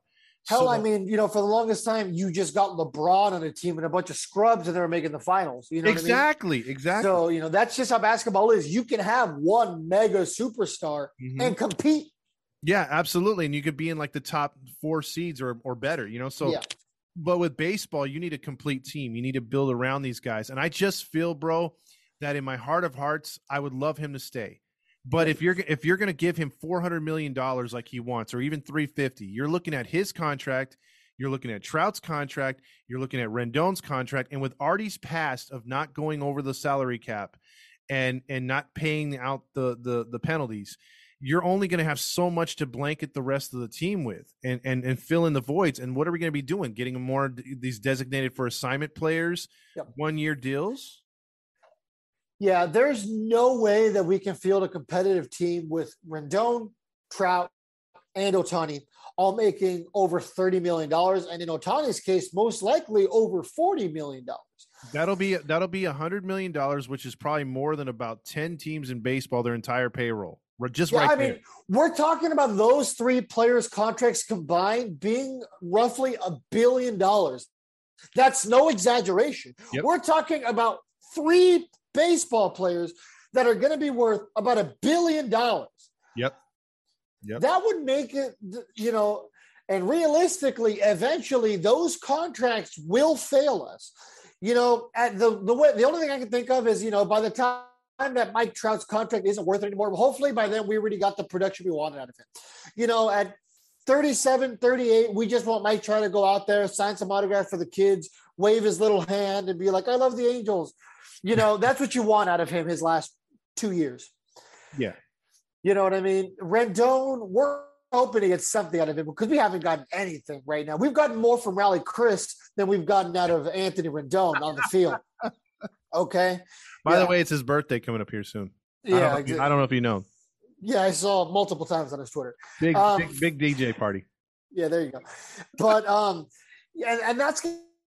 Hell, So- I mean, you know, for the longest time, you just got LeBron on a team and a bunch of scrubs, and they were making the finals. You know what I mean? exactly, exactly. So you know that's just how basketball is. You can have one mega superstar Mhm. and compete. Yeah, absolutely. And you could be in like the top four seeds or or better, you know. So yeah, but with baseball, you need a complete team. You need to build around these guys. And I just feel, bro, that in my heart of hearts, I would love him to stay. But if you're if you're going to give him 400 million dollars like he wants or even 350, you're looking at his contract, you're looking at Trout's contract, you're looking at Rendon's contract and with Artie's past of not going over the salary cap and and not paying out the the the penalties, you're only going to have so much to blanket the rest of the team with and and and fill in the voids. And what are we going to be doing? Getting more these designated for assignment players? Yep. one year deals yeah. There's no way that we can field a competitive team with Rendon, Trout, and Otani all making over thirty million dollars, and in Otani's case, most likely over forty million dollars. that'll be that'll be a hundred million dollars which is probably more than about 10 teams in baseball their entire payroll We're just Yeah, right I there. mean, we're talking about those three players' contracts combined being roughly a billion dollars. That's no exaggeration. Yep. We're talking about three baseball players that are going to be worth about a billion dollars. Yep. Yep. That would make it, you know, and realistically, eventually those contracts will fail us. You know, at the the way the only thing I can think of is, you know, by the time that Mike Trout's contract isn't worth it anymore, hopefully by then we already got the production we wanted out of him. You know, at 37, 38, we just want Mike Trout to go out there, sign some autograph for the kids, wave his little hand, and be like, I love the Angels. You know, that's what you want out of him his last two years. Yeah. You know what I mean? Rendon, we're hoping to get something out of him because we haven't gotten anything right now. We've gotten more from Rally Chris than we've gotten out of Anthony Rendon on the field. Okay. By the way, it's his birthday coming up here soon. I don't, Yeah. know I don't know if you know. Yeah. I saw multiple times on his Twitter. Big, Um, big, big DJ party. Yeah, there you go. But um, yeah, and, and that's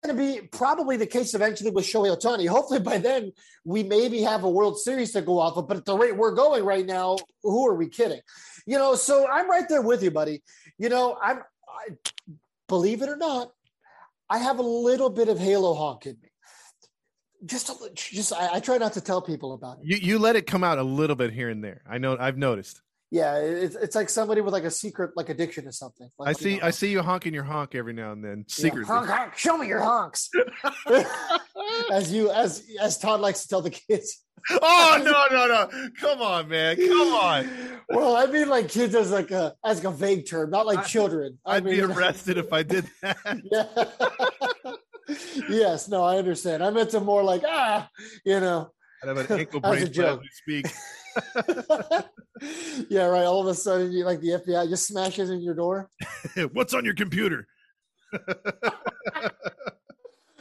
going to be probably the case eventually with Shohei Otani. Hopefully, by then we maybe have a World Series to go off of. But at the rate we're going right now, who are we kidding? You know, so I'm right there with you, buddy. You know, I'm. I, believe it or not, I have a little bit of Halo honk in me. Just, a, just I, I try not to tell people about it. You you let it come out a little bit here and there. I know. I've noticed. Yeah, it's, it's like somebody with like a secret, like addiction or something. Like, I you see. know, I see you honking your honk every now and then, Yeah, secretly. honk, honk, show me your honks. as you as as Todd likes to tell the kids. oh no, no, no! Come on, man! Come on! Well, I mean like kids as like a as like a vague term, not like I- children. I I'd be arrested if I did that. Yes, no, I understand. I meant to more like ah, you know. I'd have an ankle That was a as joke. we speak. yeah, right. All of a sudden, you like the FBI just smashes in your door. What's on your computer?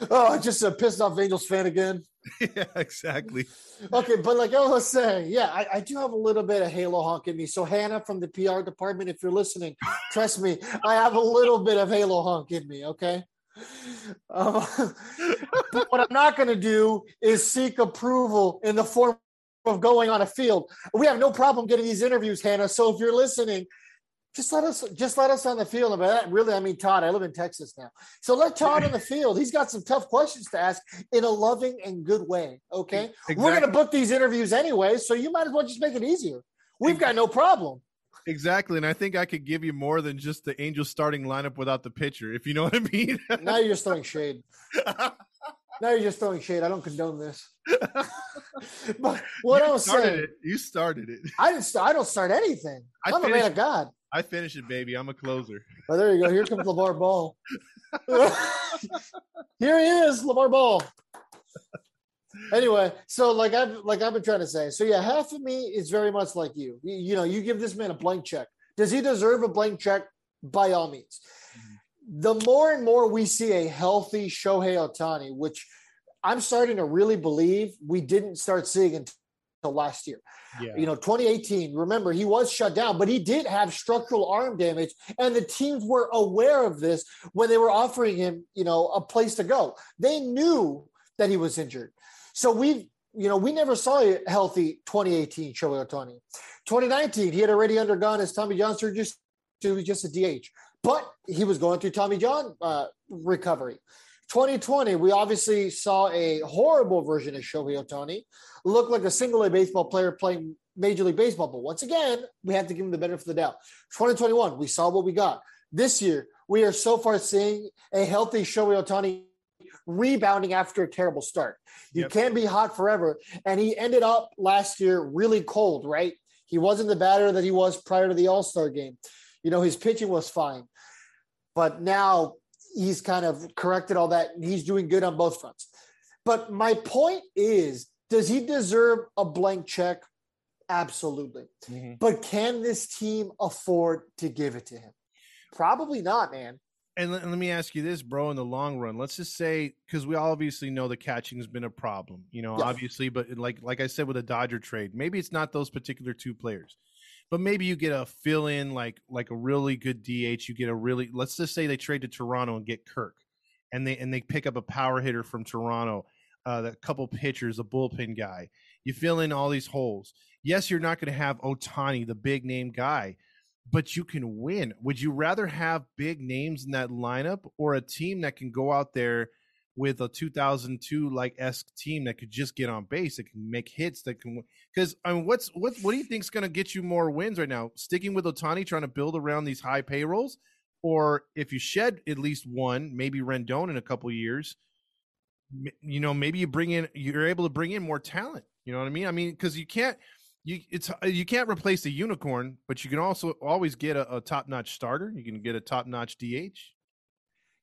Oh, just a pissed off Angels fan again. yeah, exactly. Okay, but like I was saying, yeah, I, I do have a little bit of Halo honk in me. So Hannah from the PR department, if you're listening, trust me, I have a little bit of Halo honk in me. Okay. Um, but what I'm not going to do is seek approval in the form of going on a field. We have no problem getting these interviews, Hannah. So if you're listening, just let us just let us on the field. And by that, really, I mean Todd. I live in Texas now, so let Todd on the field. He's got some tough questions to ask in a loving and good way. Okay, we're going to book these interviews anyway, so you might as well just make it easier. We've got no problem. Exactly. And I think I could give you more than just the Angels starting lineup without the pitcher, if you know what I mean. Now you're just throwing shade. Now you're just throwing shade. I don't condone this. but what you I was started saying, it. You started it. I didn't. Start, I don't start anything. I I'm a man of God. I finish it, baby. I'm a closer. Oh, there you go. Here comes LeVar Ball. Here he is, LeVar Ball. Anyway, so like I've like I've been trying to say, so yeah, half of me is very much like you. You, you know, you give this man a blank check. Does he deserve a blank check? By all means. The more and more we see a healthy Shohei Otani, which I'm starting to really believe we didn't start seeing until last year. Yeah. You know, 2018, remember, he was shut down, but he did have structural arm damage, and the teams were aware of this when they were offering him, you know, a place to go. They knew that he was injured. So we, you know, we never saw a healthy 2018 Shohei Ohtani. 2019, he had already undergone his Tommy John surgery, so he was just a DH, but he was going through Tommy John uh, recovery. 2020, we obviously saw a horrible version of Shohei Ohtani, look like a single A baseball player playing Major League Baseball. But once again, we have to give him the benefit of the doubt. 2021, we saw what we got. This year, we are so far seeing a healthy Shohei Ohtani rebounding after a terrible start. You Yep. can't be hot forever. And he ended up last year really cold, right? He wasn't the batter that he was prior to the All Star game. You know, his pitching was fine. But now he's kind of corrected all that. and He's doing good on both fronts. But my point is, does he deserve a blank check? Absolutely. Mhm. But can this team afford to give it to him? Probably not, man. And let, let me ask you this, bro. In the long run, let's just say because we obviously know the catching has been a problem, you know, Yeah. obviously. But like like I said with the Dodger trade, maybe it's not those particular two players, but maybe you get a fill in like like a really good DH. You get a really let's just say they trade to Toronto and get Kirk, and they and they pick up a power hitter from Toronto, uh, a couple pitchers, a bullpen guy. You fill in all these holes. Yes, you're not going to have Otani, the big name guy, but you can win. Would you rather have big names in that lineup or a team that can go out there with a 2002 like esque team that could just get on base, that can make hits, that can? Because I mean, what's what? What do you think's going to get you more wins right now? Sticking with Otani, trying to build around these high payrolls, or if you shed at least one, maybe Rendon in a couple years, you know, maybe you bring in, you're able to bring in more talent. You know what I mean? I mean, because you can't you it's you can't replace a unicorn, but you can also always get a, a top notch starter. You can get a top notch DH.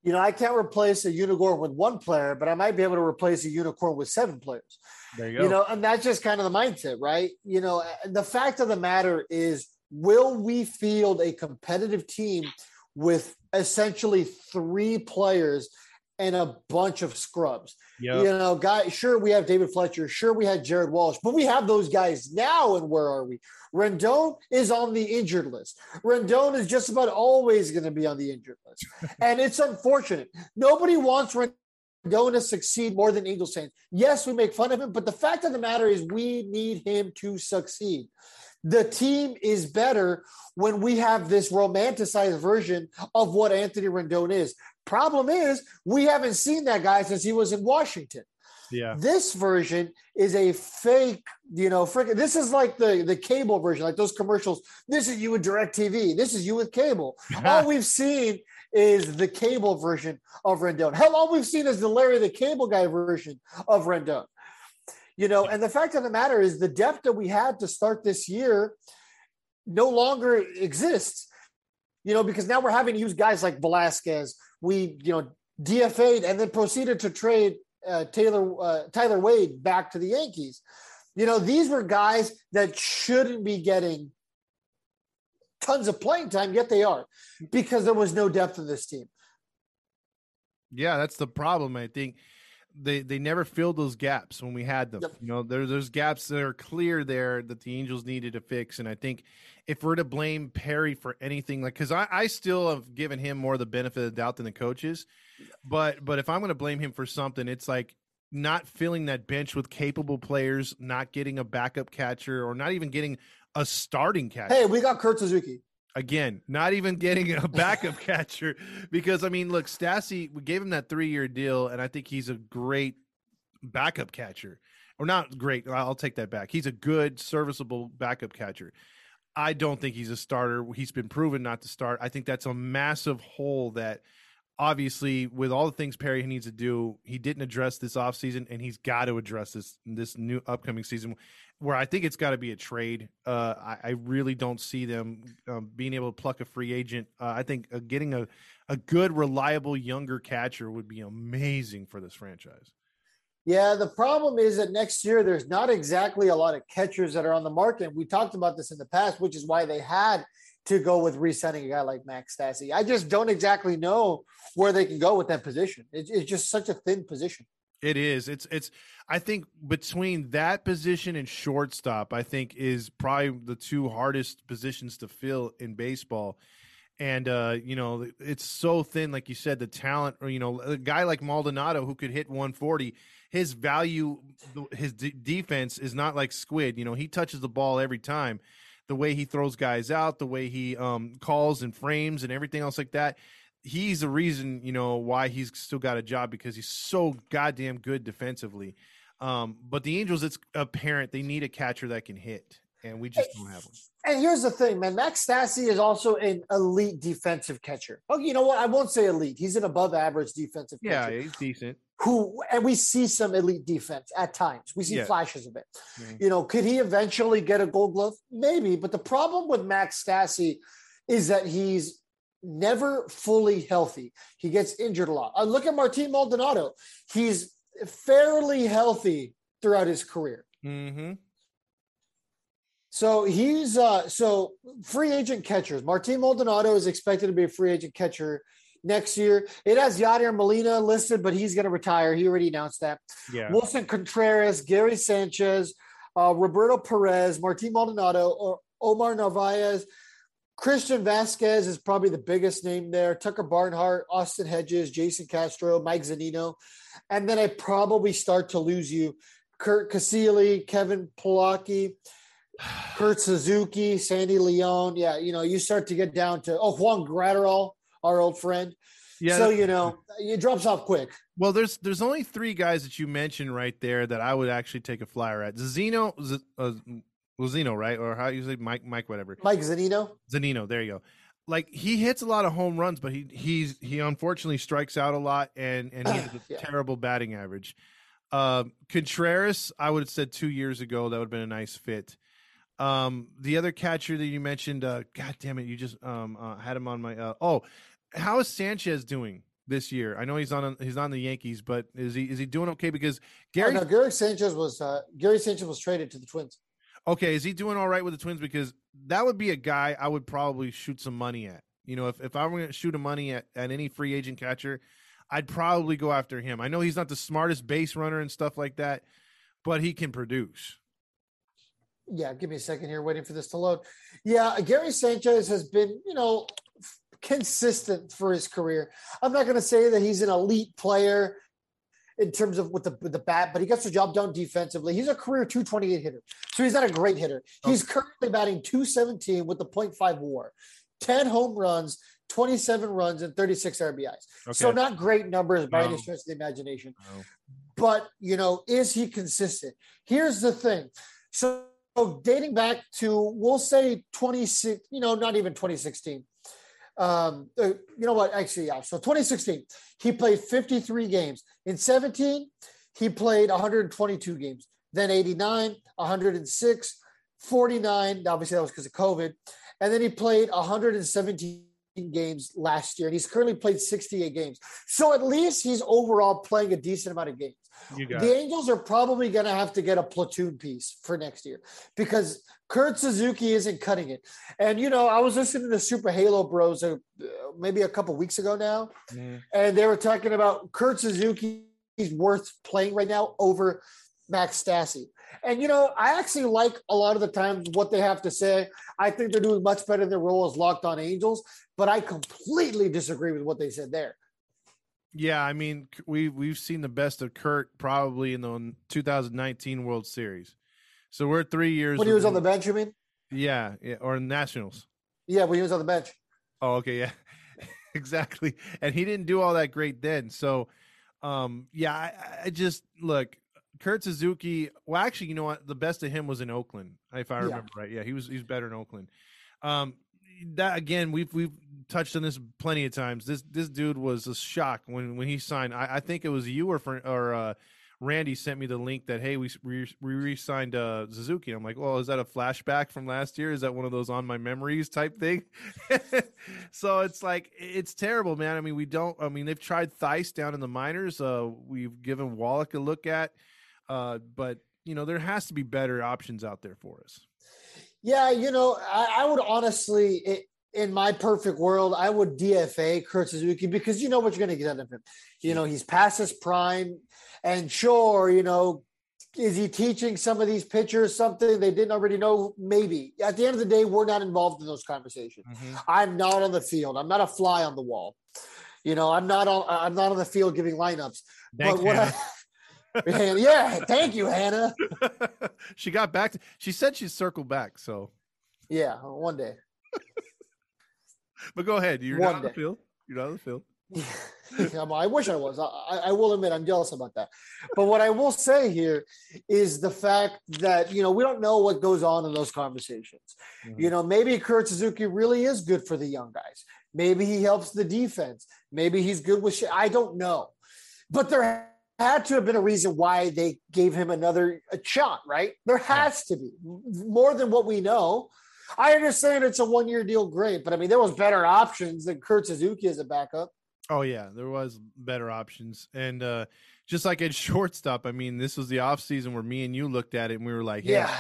You know, I can't replace a unicorn with one player, but I might be able to replace a unicorn with seven players. There You go. You know, and that's just kind of the mindset, right? You know, the fact of the matter is, will we field a competitive team with essentially three players and a bunch of scrubs? yeah, You know, guy, sure, we have David Fletcher. Sure, we had Jared Walsh, but we have those guys now. And where are we? Rendon is on the injured list. Rendon is just about always going to be on the injured list. and it's unfortunate. Nobody wants Rendon to succeed more than Angels fans. Yes, we make fun of him, but the fact of the matter is we need him to succeed. The team is better when we have this romanticized version of what Anthony Rendon is. Problem is, we haven't seen that guy since he was in Washington. yeah, This version is a fake, you know, freaking. This is like the the cable version, like those commercials. This is you with Directv. This is you with cable. all we've seen is the cable version of Rendon. Hell, all we've seen is the Larry the Cable Guy version of Rendon. You know, and the fact of the matter is the depth that we had to start this year no longer exists. You know, because now we're having to use guys like Velazquez. We, you know, DFA'd and then proceeded to trade uh, Taylor uh, Tyler Wade back to the Yankees. You know, these were guys that shouldn't be getting tons of playing time, yet they are because there was no depth in this team. yeah. That's the problem. I think they they never filled those gaps when we had them. Yep. You know, there's there's gaps that are clear there that the Angels needed to fix. And I think if we're to blame Perry for anything, like because I I still have given him more the benefit of the doubt than the coaches, but but if I'm going to blame him for something, it's like not filling that bench with capable players, not getting a backup catcher, or not even getting a starting catcher. Hey, we got Kurt Suzuki. Again, not even getting a backup catcher because I mean, look, Stassi, we gave him that three year deal, and I think he's a great backup catcher. Or not great. I'll take that back. He's a good, serviceable backup catcher. I don't think he's a starter. He's been proven not to start. I think that's a massive hole that obviously with all the things Perry needs to do, he didn't address this offseason and he's got to address this this new upcoming season where I think it's got to be a trade. Uh, I, I really don't see them um, being able to pluck a free agent. Uh, I think uh, getting a, a good, reliable younger catcher would be amazing for this franchise. Yeah, the problem is that next year there's not exactly a lot of catchers that are on the market. We talked about this in the past, which is why they had to go with resetting a guy like Max Stassi. I just don't exactly know where they can go with that position. It's, it's just such a thin position. It is. It's it's I think between that position and shortstop, I think is probably the two hardest positions to fill in baseball. And uh, you know, it's so thin, like you said, the talent, or you know, a guy like Maldonado who could hit 140, his value, his d- defense is not like Squid. You know, he touches the ball every time. The way he throws guys out, the way he um, calls and frames, and everything else like that he's the reason you know why he's still got a job because he's so goddamn good defensively. Um, but the Angels, it's apparent they need a catcher that can hit, and we just don't have one. And here's the thing, man. Max Stassi is also an elite defensive catcher. Oh, you know what? I won't say elite. He's an above average defensive Yeah, catcher. he's decent. Who and we see some elite defense at times. We see Yeah. flashes of it. Mhm. You know, could he eventually get a gold glove? Maybe. But the problem with Max Stassi is that he's never fully healthy. He gets injured a lot. Uh, look at Martin Maldonado. He's fairly healthy throughout his career. Mm-hmm. So he's uh so free agent catchers. Martin Maldonado is expected to be a free agent catcher next year. It has Yadier Molina listed, but he's going to retire. He already announced that. Yeah. Willson Contreras, Gary Sanchez, uh, Roberto Perez, Martin Maldonado, or Omar Narvaez. Christian Vasquez is probably the biggest name there. Tucker Barnhart, Austin Hedges, Jason Castro, Mike Zunino. And then I probably start to lose you. Curt Casali, Kevin Plawecki, Kurt Suzuki, Sandy León. Yeah, you know, you start to get down to, oh, Juan Graterol, our old friend. yeah. so, you know, it drops off quick. well, there's there's only three guys that you mentioned right there that I would actually take a flyer at. Zeno, uh, Zeno, right? Or how you say Mike, Mike, whatever. Mike Zunino. Zunino, there you go. Like he hits a lot of home runs, but he he's he unfortunately strikes out a lot, and and he has a Yeah. terrible batting average. Um, Contreras, I would have said two years ago that would have been a nice fit. Um, the other catcher that you mentioned, uh, God damn it, you just um uh, had him on my. Uh, oh, how is Sanchez doing this year? I know he's on he's on the Yankees, but is he is he doing okay? Because Gary, Gary, oh, no, Gary Sanchez was uh, Gary Sanchez was traded to the Twins. Okay, is he doing all right with the Twins? Because that would be a guy I would probably shoot some money at. You know, if, if I were going to shoot a money at, at any free agent catcher, I'd probably go after him. I know he's not the smartest base runner and stuff like that, but he can produce. Yeah, give me a second here, waiting for this to load. Yeah, Gary Sanchez has been, you know, consistent for his career. I'm not going to say that he's an elite player in terms of with the with the bat, but he gets the job done defensively. He's a career 228 hitter, so he's not a great hitter. Oh. He's currently batting 217 with the 0.5 WAR, 10 home runs, 27 runs, and 36 RBIs. So not great numbers by any No. stretch of the imagination No. but you know, is he consistent? Here's the thing. So dating back to we'll say 26, you know, not even 2016. Um, uh, you know what? Actually, yeah. So 2016, he played 53 games. In 17, he played 122 games. Then 89, 106, 49. Obviously, that was because of COVID. And then he played 117 games last year, and he's currently played 68 games. So at least he's overall playing a decent amount of games. The. Angels are probably going to have to get a platoon piece for next year because Kurt Suzuki isn't cutting it. And you know, I was listening to Super Halo Bros uh, maybe a couple weeks ago now, Mhm. and they were talking about Kurt Suzuki is worth playing right now over Max Stassi. And you know, I actually like a lot of the times what they have to say. I think they're doing much better in their role as locked on Angels, but I completely disagree with what they said there. Yeah, I mean, we we've seen the best of Kurt probably in the 2019 World Series. So we're three years. When he was on the bench, you mean? yeah, yeah, or Nationals. Yeah, when he was on the bench. Oh, okay, yeah, exactly. And he didn't do all that great then. So, um, yeah, I, I just look Kurt Suzuki. Well, actually, you know what? The best of him was in Oakland, if I Yeah. remember right. Yeah, he was he's better in Oakland. Um, that again, we've we've touched on this plenty of times. This this dude was a shock when when he signed. I, I think it was you or for, or uh, Randy sent me the link that hey we we, re-signed uh, Suzuki. I'm like, well, is that a flashback from last year? Is that one of those on my memories type thing? so it's like it's terrible, man. I mean, we don't. I mean, they've tried Thaiss down in the minors. Uh, we've given Wallach a look at, uh, but you know there has to be better options out there for us. Yeah, you know, I, I would honestly, i- in my perfect world, I would DFA Kurt Suzuki because you know what you're going to get out of him. You know, he's past his prime, and sure, you know, is he teaching some of these pitchers something they didn't already know? Maybe. At the end of the day, we're not involved in those conversations. Mhm. I'm not on the field. I'm not a fly on the wall. You know, I'm not on. I'm not on the field giving lineups. Thanks, but what I, Yeah, thank you, Hannah. She got back. To, she said she'd circle back. So, Yeah, one day. but go ahead. You're One not on the field. You're not on the field. I wish I was. I, I- will admit I'm jealous about that. But what I will say here is the fact that you know we don't know what goes on in those conversations. Mhm. You know, maybe Kurt Suzuki really is good for the young guys. Maybe he helps the defense. Maybe he's good with shit. I don't know. But there had to have been a reason why they gave him another a shot, right? There has to be more than what we know. I understand it's a one year deal, great, but I mean there was better options than Kurt Suzuki as a backup. Oh yeah, there was better options, and uh just like at shortstop. I mean, this was the off season where me and you looked at it and we were like, hey, Yeah.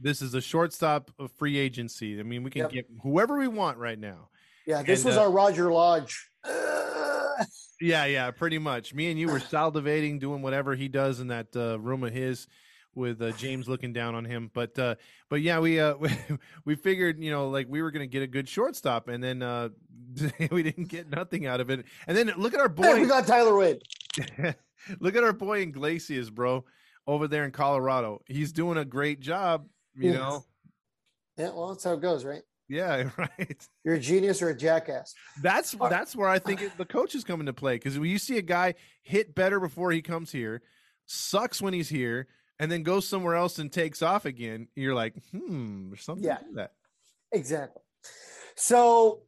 this is a shortstop of free agency. I mean, we can Yep. get whoever we want right now. Yeah, this And, was uh, our Roger Lodge. Yeah, yeah, pretty much. Me and you were salivating, doing whatever he does in that uh, room of his, with uh, James looking down on him. But uh, but yeah, we uh, we, we figured you know like we were gonna get a good shortstop, and then uh, we didn't get nothing out of it. And then look at our hey, we boy, got Tyler Wade. look at our boy Iglesias, bro, over there in Colorado. He's doing a great job. You Yes. know, Yeah, well, that's how it goes, right? Yeah, right. You're a genius or a jackass. That's that's where I think it, the coaches come into play because when you see a guy hit better before he comes here, sucks when he's here, and then goes somewhere else and takes off again, you're like, hmm, there's something Yeah. that. Exactly. So,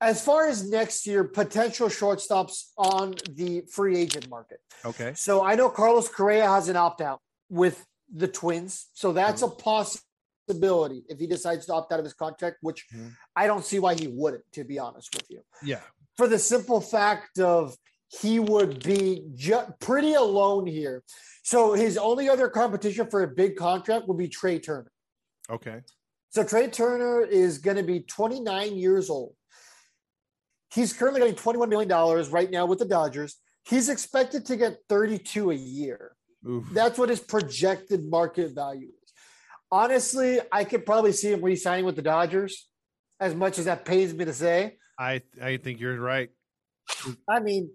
as far as next year, potential shortstops on the free agent market. Okay, So, I know Carlos Correa has an opt out with the Twins. So, that's a possibility if he decides to opt out of his contract, which Mhm. I don't see why he wouldn't, to be honest with you. yeah, For the simple fact of he would be ju- pretty alone here. So, his only other competition for a big contract would be Trea Turner. okay, So Trea Turner is going to be 29 years old. He's currently getting 21 million dollars right now with the Dodgers. He's expected to get 32 a year. Oof. That's what his projected market value is. Honestly, I could probably see him re-signing with the Dodgers, as much as that pains me to say. I I think you're right. I mean,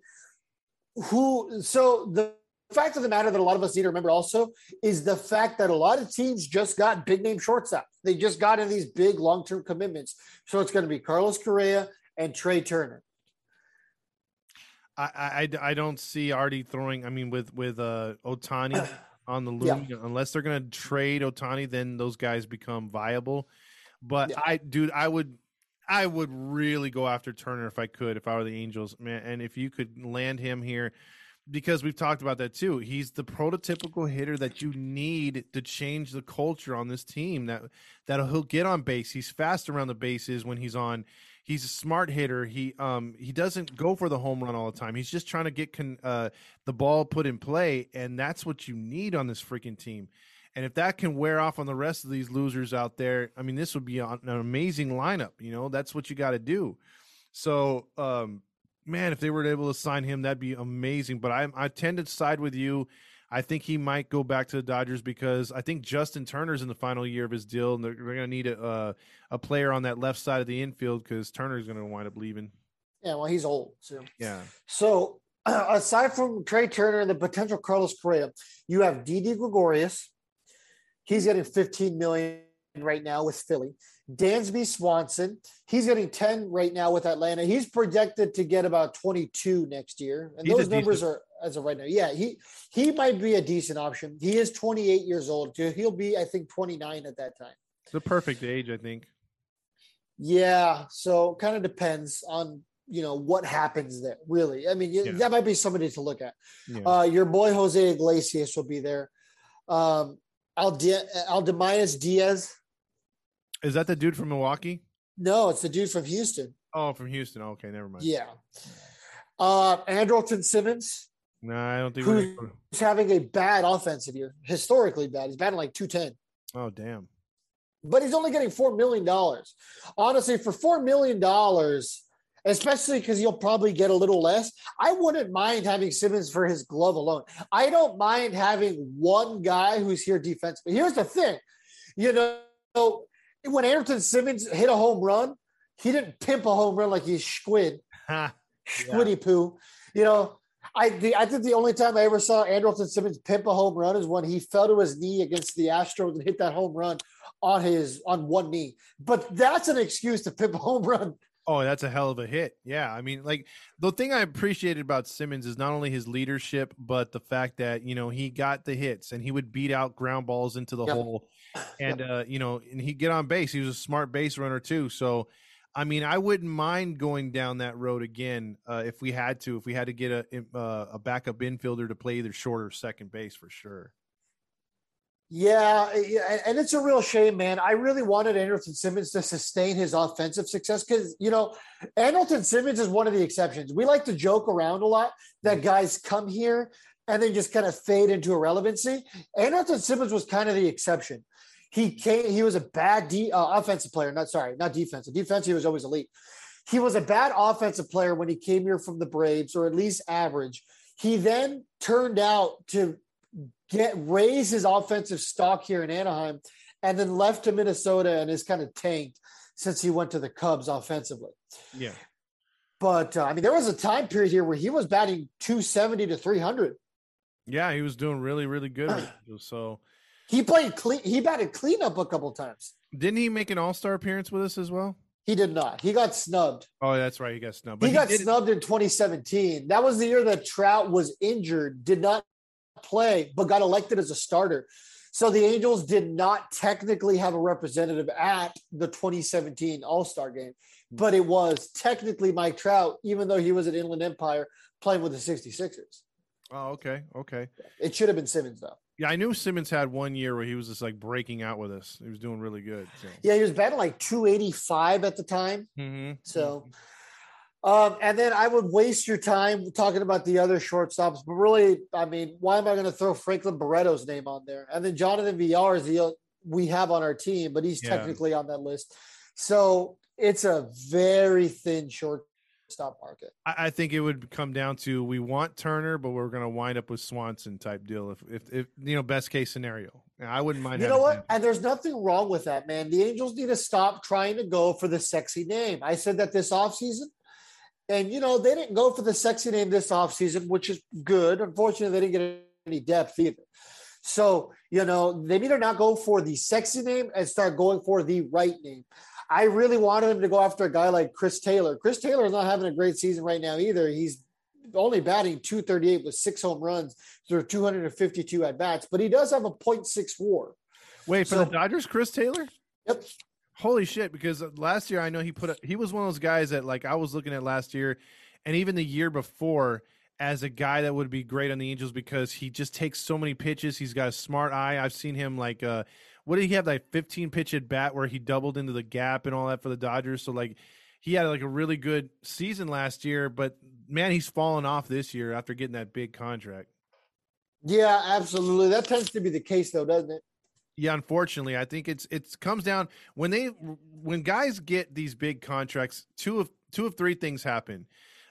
who? So the fact of the matter that a lot of us need to remember also is the fact that a lot of teams just got big name shortstops. They just got in these big long term commitments. So it's going to be Carlos Correa and Trea Turner. I, I I- I don't see Artie throwing. I mean, with with uh Otani on the loom, unless they're gonna trade Otani, then those guys become viable. But Yeah. I, dude, I would, I would really go after Turner if I could, if I were the Angels, man. And if you could land him here, because we've talked about that too. He's the prototypical hitter that you need to change the culture on this team. That that he'll get on base. He's fast around the bases when he's on. He's a smart hitter. He um he doesn't go for the home run all the time. He's just trying to get con, uh the ball put in play, and that's what you need on this freaking team. And if that can wear off on the rest of these losers out there, I mean, this would be an amazing lineup. You know, that's what you got to do. So, um, man, if they were able to sign him, that'd be amazing. But I, I tend to side with you. I think he might go back to the Dodgers because I think Justin Turner's in the final year of his deal, and they're, they're going to need a uh, a player on that left side of the infield because Turner's going to wind up leaving. Yeah, well, he's old. So, Yeah. so aside from Trea Turner and the potential Carlos Correa, you have Didi Gregorius. He's getting 15 million right now with Philly. Dansby Swanson, he's getting 10 right now with Atlanta. He's projected to get about 22 next year. And He's those numbers decent- are as of right now. Yeah, he he might be a decent option. He is 28 years old. too. He'll be, I think, 29 at that time. The perfect age, I think. Yeah, so kind of depends on you know what happens there. Really, I mean Yeah. that might be somebody to look at. Yeah. Uh, your boy Jose Iglesias will be there. Um, Alde- Aledmys Diaz. Is that the dude from Milwaukee? No, it's the dude from Houston. Oh, from Houston. Okay, never mind. Yeah. Uh, Andrelton Simmons, No, I don't think we're. Who's- Gonna... having a bad offensive year, historically bad. He's batting like two ten. Oh, damn. but he's only getting $4 million. Honestly, for $4 million, especially because you'll probably get a little less, I wouldn't mind having Simmons for his glove alone. I don't mind having one guy who's here defensively. Here's the thing you know, when Andrelton Simmons hit a home run, he didn't pimp a home run like he's squid, squiddy poo. You know, I the, I think the only time I ever saw Andrelton Simmons pimp a home run is when he fell to his knee against the Astros and hit that home run on his on one knee. But that's an excuse to pimp a home run. Oh, that's a hell of a hit. Yeah. I mean, like the thing I appreciated about Simmons is not only his leadership, but the fact that, you know, he got the hits and he would beat out ground balls into the Yep. hole. And, Yep. uh, you know, and he'd get on base. He was a smart base runner too. So, I mean, I wouldn't mind going down that road again uh, if we had to, if we had to get a, uh, a backup infielder to play either short or second base for sure. Yeah, yeah, and it's a real shame, man. I really wanted Andrelton Simmons to sustain his offensive success because you know, Andrelton Simmons is one of the exceptions. We like to joke around a lot that guys come here and then just kind of fade into irrelevancy. Andrelton Simmons was kind of the exception. He came. He was a bad de- uh, offensive player. Not sorry, not defensive. Defense, he was always elite. He was a bad offensive player when he came here from the Braves, or at least average. He then turned out to get raise his offensive stock here in Anaheim, and then left to Minnesota and is kind of tanked since he went to the Cubs offensively. Yeah. But uh, I mean, there was a time period here where he was batting 270 to 300. Yeah. He was doing really, really good. So, He played clean. He batted cleanup a couple times. didn't he make an all star appearance with us as well? He did not. He got snubbed. Oh, that's right. He got snubbed. But he got did- snubbed in 2017. That was the year that Trout was injured, did not play, but got elected as a starter. So the Angels did not technically have a representative at the 2017 All Star game, but it was technically Mike Trout, even though he was at Inland Empire playing with the 66ers. Oh, okay. Okay. It should have been Simmons, though. Yeah, I knew Simmons had one year where he was just like breaking out with us. He was doing really good. So. Yeah, he was batting like 285 at the time. Mm-hmm. So, um, and then I would waste your time talking about the other shortstops, but really, I mean, why am I going to throw Franklin Barreto's name on there? And then Jonathan Villar is the we have on our team, but he's Yeah. technically on that list. So it's a very thin shortstop market. I, I think it would come down to we want Turner, but we're going to wind up with Swanson type deal. If, if, if you know, best case scenario, I wouldn't mind. You know what? And there's nothing wrong with that, man. The Angels need to stop trying to go for the sexy name. I said that this offseason. And, you know, they didn't go for the sexy name this offseason, which is good. Unfortunately, they didn't get any depth either. So, you know, they need to not go for the sexy name and start going for the right name. I really wanted him to go after a guy like Chris Taylor. Chris Taylor is not having a great season right now either. He's only batting 238 with six home runs through 252 at bats, but he does have a 0.6 war. Wait for so- the Dodgers, Chris Taylor. Yep. Holy shit! Because last year I know he put a, he was one of those guys that like I was looking at last year, and even the year before as a guy that would be great on the Angels because he just takes so many pitches. He's got a smart eye. I've seen him like uh, what did he have like 15 pitch at bat where he doubled into the gap and all that for the Dodgers. So like he had like a really good season last year, but man, he's fallen off this year after getting that big contract. Yeah, absolutely. That tends to be the case, though, doesn't it? Yeah, unfortunately, I think it's it comes down when they when guys get these big contracts. Two of two of three things happen.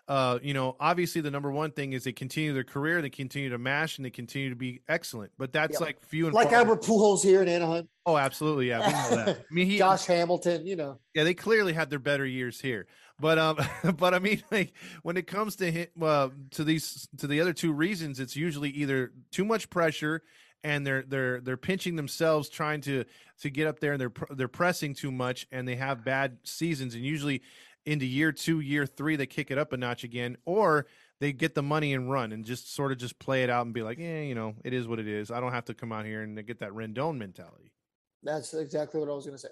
Uh, you know, obviously the number one thing is they continue their career, they continue to mash, and they continue to be excellent. But that's Yep. like few and Like far- Albert Pujols here in Anaheim, Oh, absolutely, yeah, we know that. I mean, he, Josh Hamilton. You know, yeah, they clearly had their better years here. But um, but I mean, like when it comes to hit, uh, to these to the other two reasons, it's usually either too much pressure and they're they're they're pinching themselves trying to to get up there and they're they're pressing too much and they have bad seasons and usually into year two, year three, they kick it up a notch again, or they get the money and run and just sort of just play it out and be like, yeah, you know, it is what it is. I don't have to come out here and get that Rendon mentality. that's exactly what I was going to say.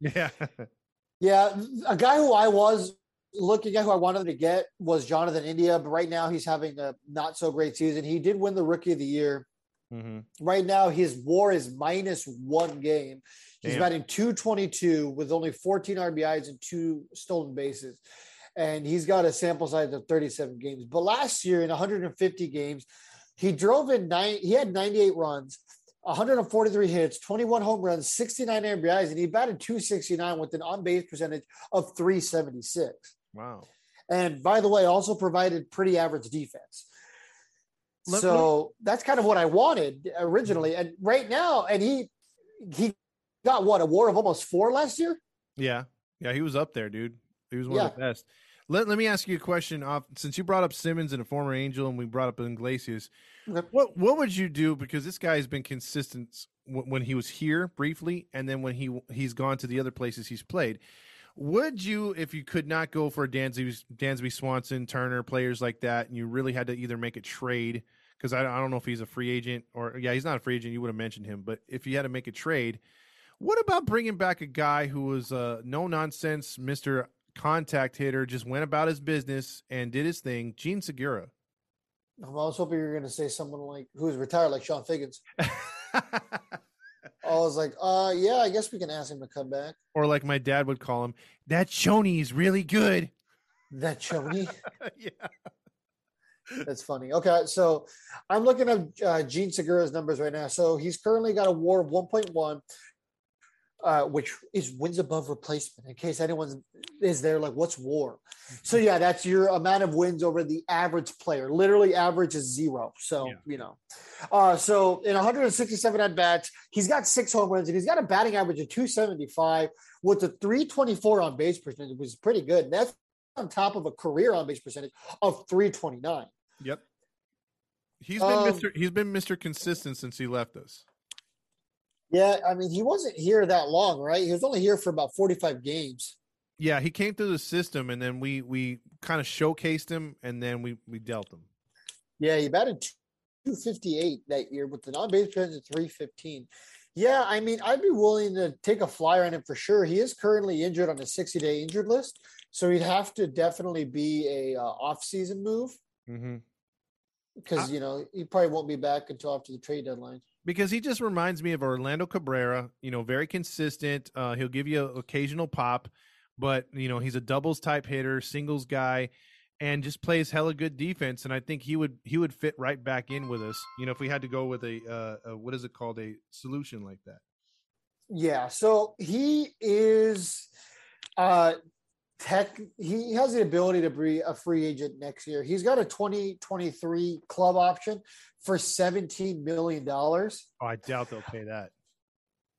Yeah. yeah, a guy who I was looking at, who I wanted to get, was Jonathan India. But right now, he's having a not so great season. He did win the Rookie of the Year. hmm Right now, his WAR is minus one game. He's Damn. batting 222 with only 14 RBIs and two stolen bases. And he's got a sample size of 37 games. But last year, in 150 games, he drove in nine, he had 98 runs, 143 hits, 21 home runs, 69 RBIs, and he batted 269 with an on base percentage of 376. Wow. And by the way, also provided pretty average defense. Let- so that's kind of what I wanted originally. Mm-hmm. And right now, and he he got what a WAR of almost four last year. Yeah. Yeah, he was up there, dude. He was one of the best. Let, let me ask you a question off since you brought up Simmons and a former Angel and we brought up Iglesias. Okay. What what would you do because this guy has been consistent w- when he was here briefly and then when he he's gone to the other places he's played. Would you if you could not go for Dansby Dansby Swanson, Turner, players like that and you really had to either make a trade because I, I don't know if he's a free agent or yeah, he's not a free agent, you would have mentioned him, but if you had to make a trade, what about bringing back a guy who was a no nonsense Mister Contact Hitter, just went about his business and did his thing? Jean Segura. I was hoping you were going to say someone like who's retired, like Chone Figgins. I was like, uh, yeah, I guess we can ask him to come back. or like my dad would call him, that Choney is really good. That Choney. yeah. That's funny. Okay, so I'm looking at uh, Jean Segura's numbers right now. So he's currently got a WAR of 1.1, uh, which is wins above replacement. In case anyone is there, like, what's WAR? So yeah, that's your amount of wins over the average player. Literally, average is zero. So Yeah. you know, uh, so in 167 at bats, he's got six home runs and he's got a batting average of 275 with a 324 on base percentage, which is pretty good. And That's on top of a career on base percentage of 329. Yep. He's been Um, Mr. He's been Mr. Consistent since he left us. Yeah, I mean, he wasn't here that long, right? He was only here for about 45 games. Yeah, he came through the system and then we we kind of showcased him and then we we dealt him. Yeah, he batted 258 that year with an on base percentage of 315. Yeah, I mean, I'd be willing to take a flyer on him for sure. He is currently injured on a 60 day injured list. So he'd have to definitely be a uh, off season move Mm-hmm. because, you know, he probably won't be back until after the trade deadline. Because he just reminds me of Orlando Cabrera. You know, very consistent. Uh, he'll give you an occasional pop, but you know he's a doubles type hitter, singles guy, and just plays hella good defense. And I think he would he would fit right back in with us. You know, if we had to go with a, uh, a what is it called a solution like that. Yeah, so he is uh tech he has the ability to be a free agent next year. He's got a 2023 club option for 17 million dollars. Oh, I doubt they'll pay that.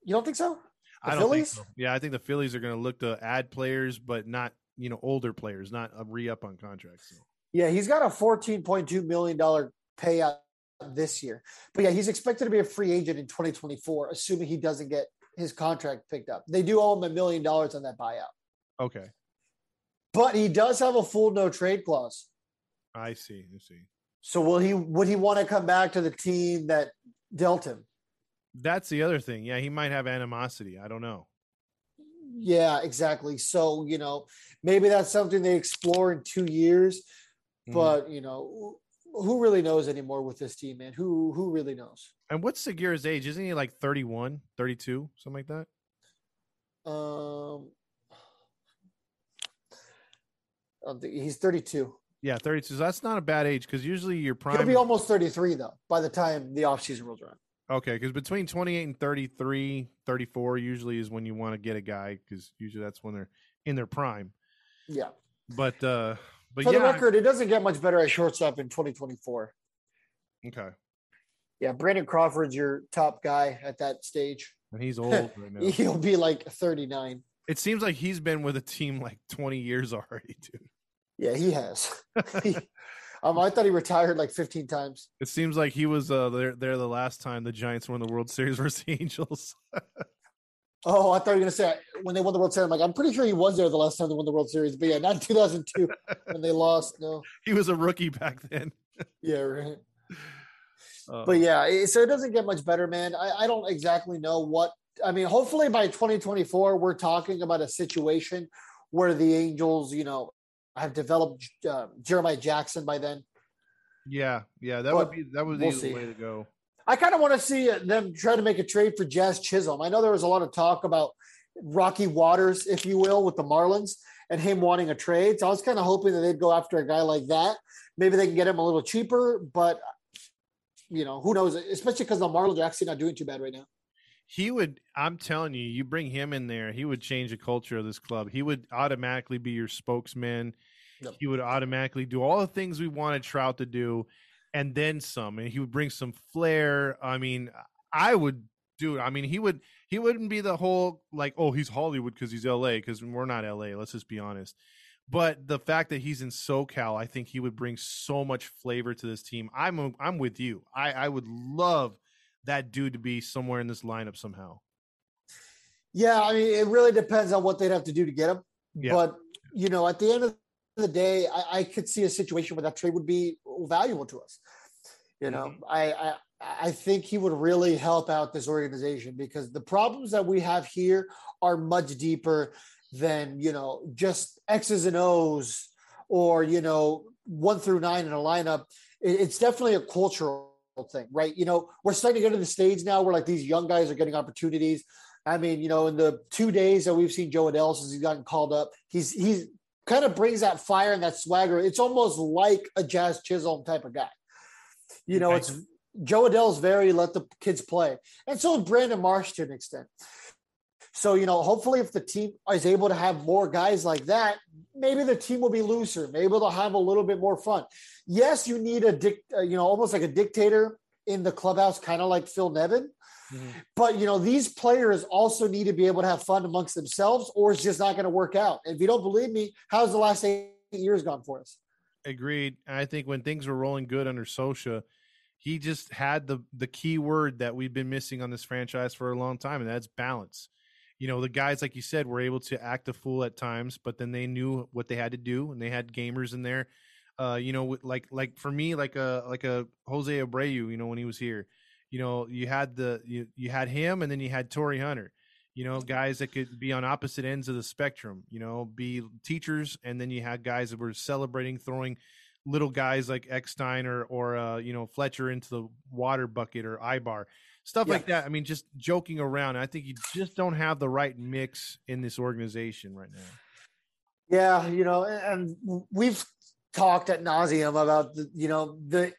You don't think so? The I don't Phillies? think so. Yeah, I think the Phillies are going to look to add players, but not you know older players, not a re up on contracts. So. Yeah, he's got a 14.2 million dollar payout this year. But yeah, he's expected to be a free agent in 2024 assuming he doesn't get his contract picked up. They do owe him a million dollars on that buyout. Okay, But he does have a full no trade clause. I see. I see. So will he would he want to come back to the team that dealt him? That's the other thing. Yeah, he might have animosity. I don't know. Yeah, exactly. So, you know, maybe that's something they explore in 2 years, Mhm. but, you know, who really knows anymore with this team, man? Who who really knows? And what's Segura's age? Isn't he like 31, 32, something like that? Um I don't think he's 32. Yeah, 32. So that's not a bad age because usually your prime. He'll be almost 33 though by the time the offseason rolls around. okay, because between 28 and 33, 34 usually is when you want to get a guy because usually that's when they're in their prime. Yeah. But, uh, but For yeah. the record, it doesn't get much better at shortstop in 2024. okay. Yeah, Brandon Crawford's your top guy at that stage. And he's old right now. He'll be like 39. It seems like he's been with a team like 20 years already, dude. Yeah, he has. He- um, I thought he retired like 15 times. It seems like he was uh, there, there the last time the Giants won the World Series versus the Angels. Oh, I thought you were going to say when they won the World Series. I'm like, I'm pretty sure he was there the last time they won the World Series. But yeah, not 2002 when they lost. No. he was a rookie back then. Yeah, right. Uh, But yeah, so it doesn't get much better, man. I, I don't exactly know what. I mean, hopefully by 2024, we're talking about a situation where the Angels, you know, have developed uh, Jeremiah Jackson by then. yeah, yeah, that But would be that would we'll the way to go. I kind of want to see uh, them try to make a trade for Jazz Chisholm. I know there was a lot of talk about Rocky Waters, if you will, with the Marlins and him wanting a trade. So I was kind of hoping that they'd go after a guy like that. Maybe they can get him a little cheaper, but you know, who knows? Especially because the Marlins are actually not doing too bad right now. He would. I'm telling you, you bring him in there, he would change the culture of this club. He would automatically be your spokesman. Yep. He would automatically do all the things we wanted Trout to do, and then some. And he would bring some flair. I mean, I would do. It. I mean, he would. He wouldn't be the whole like, oh, he's Hollywood because he's L.A. Because we're not L.A. Let's just be honest. But the fact that he's in SoCal, I think he would bring so much flavor to this team. I'm I'm with you. I I would love that dude to be somewhere in this lineup somehow. Yeah, I mean, it really depends on what they'd have to do to get him. Yeah. But you know, at the end of the day, I, I could see a situation where that trade would be valuable to us. You know, Mhm. I, I I think he would really help out this organization because the problems that we have here are much deeper than you know just X's and O's or you know one through nine in a lineup. It, it's definitely a cultural thing, right? You know, we're starting to get to the stage now where like these young guys are getting opportunities. I mean, you know, in the two days that we've seen Jo Adell since he's gotten called up, he's he's kind of brings that fire and that swagger. It's almost like a Jazz Chisholm type of guy. You know, it's Jo Adell's very let the kids play, and so is Brandon Marsh to an extent. So you know, hopefully, if the team is able to have more guys like that, maybe the team will be looser. Maybe they'll have a little bit more fun. Yes, you need a dic, uh, you know, almost like a dictator in the clubhouse, kind of like Phil Nevin. But you know, these players also need to be able to have fun amongst themselves, or it's just not going to work out. If you don't believe me, how's the last eight years gone for us? Agreed. I think when things were rolling good under Scioscia, he just had the the key word that we've been missing on this franchise for a long time, and that's balance. You know, the guys, like you said, were able to act a fool at times, but then they knew what they had to do, and they had gamers in there. Uh, you know, like like for me, like a like a Jose Abreu, you know, when he was here, you know, you had the you you had him, and then you had Torii Hunter. You know, guys that could be on opposite ends of the spectrum. You know, be teachers, and then you had guys that were celebrating throwing little guys like Eckstein or or uh, you know Fletcher into the water bucket or Aybar, stuff like that. I mean, just joking around. I think you just don't have the right mix in this organization right now. Yeah, you know, and we've talked at nauseum about the, you know the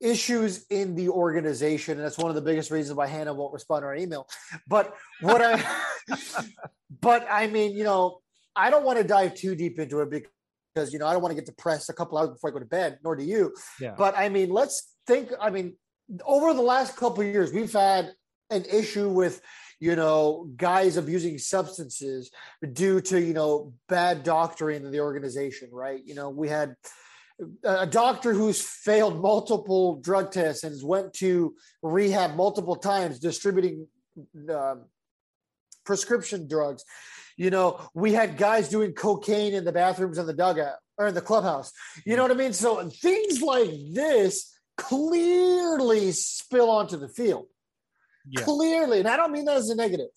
issues in the organization, and that's one of the biggest reasons why Hannah won't respond to our email. But what I, but I mean, you know, I don't want to dive too deep into it because you know I don't want to get depressed a couple hours before I go to bed, nor do you. Yeah. But I mean, let's think. I mean, over the last couple years, we've had an issue with you know guys abusing substances due to you know bad doctoring in the organization right? You know we had a doctor who's failed multiple drug tests and went to rehab multiple times distributing um, prescription drugs. You know we had guys doing cocaine in the bathrooms in the dugout or in the clubhouse. You know what i mean? So things like this clearly spill onto the field Yeah. clearly and i don't mean that as a negative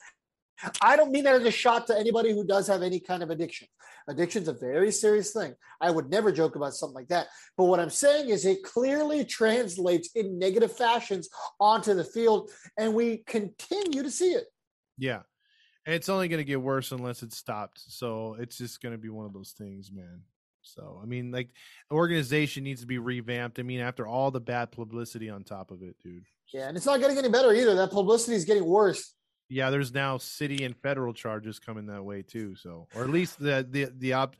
i don't mean that as a shot to anybody who does have any kind of addiction addiction's a very serious thing i would never joke about something like that but what i'm saying is it clearly translates in negative fashions onto the field and we continue to see it Yeah. And it's only going to get worse unless it's stopped. So it's just going to be one of those things, man. So, I mean, like, organization needs to be revamped. I mean, after all the bad publicity on top of it, dude. yeah and it's not getting any better either that publicity is getting worse Yeah, there's now city and federal charges coming that way too. So, or at least the the the op,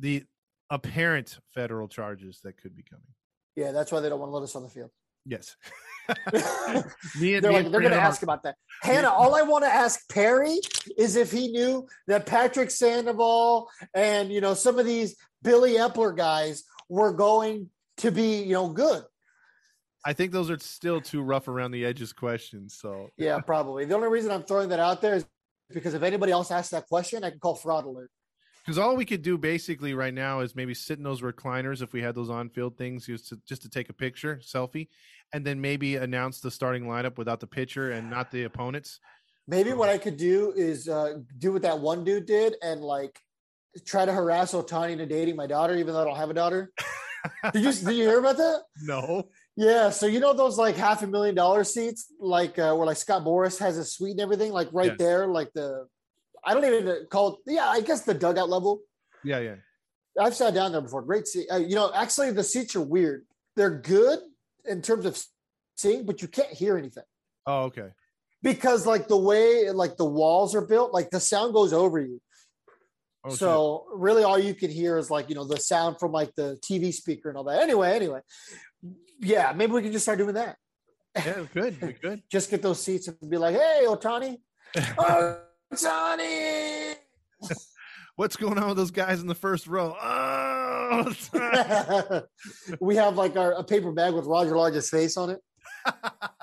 the apparent federal charges that could be coming. yeah that's why they don't want to let us on the field Yes. they're me and, like me they're going to ask about that hannah all i want to ask perry is if he knew that patrick sandoval and you know some of these Billy Eppler guys were going to be you know good I think those are still too rough around the edges questions. So, Yeah, probably. The only reason I'm throwing that out there is because if anybody else asks that question, I can call fraud alert. Because all we could do basically right now is maybe sit in those recliners if we had those on-field things, just to just to take a picture, selfie, and then maybe announce the starting lineup without the pitcher and not the opponents. Maybe what I could do is uh, do what that one dude did and like try to harass Ohtani into dating my daughter, even though I don't have a daughter. did you did you hear about that? No. Yeah, so you know those like half a million dollar seats, like uh, where like Scott Boras has a suite and everything, like right Yes. there, like the I don't even call it. Yeah, I guess the dugout level. Yeah, yeah. I've sat down there before. Great seat. Uh, you know, actually, the seats are weird. They're good in terms of seeing, but you can't hear anything Oh, okay. because like the way like the walls are built, like the sound goes over you. Oh, shit. so really, all you can hear is like you know the sound from like the TV speaker and all that. Anyway, anyway, yeah, maybe we can just start doing that. yeah, good. Good. Just get those seats and be like, "Hey, Ohtani, Ohtani." What's going on with those guys in the first row? Oh, we have like our a paper bag with Roger Lodge's face on it.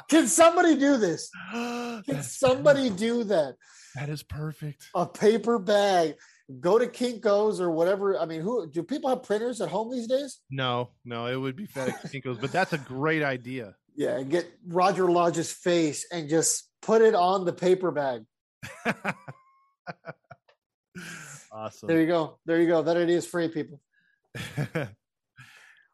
Can somebody do this? Can That's- somebody do that? that is perfect. A paper bag. Go to Kinko's or whatever. I mean, who do people have printers at home these days? No, no, it would be FedEx Kinkos, but that's a great idea. Yeah, and get Roger Lodge's face and just put it on the paper bag. awesome. There you go. There you go. That idea is free, people.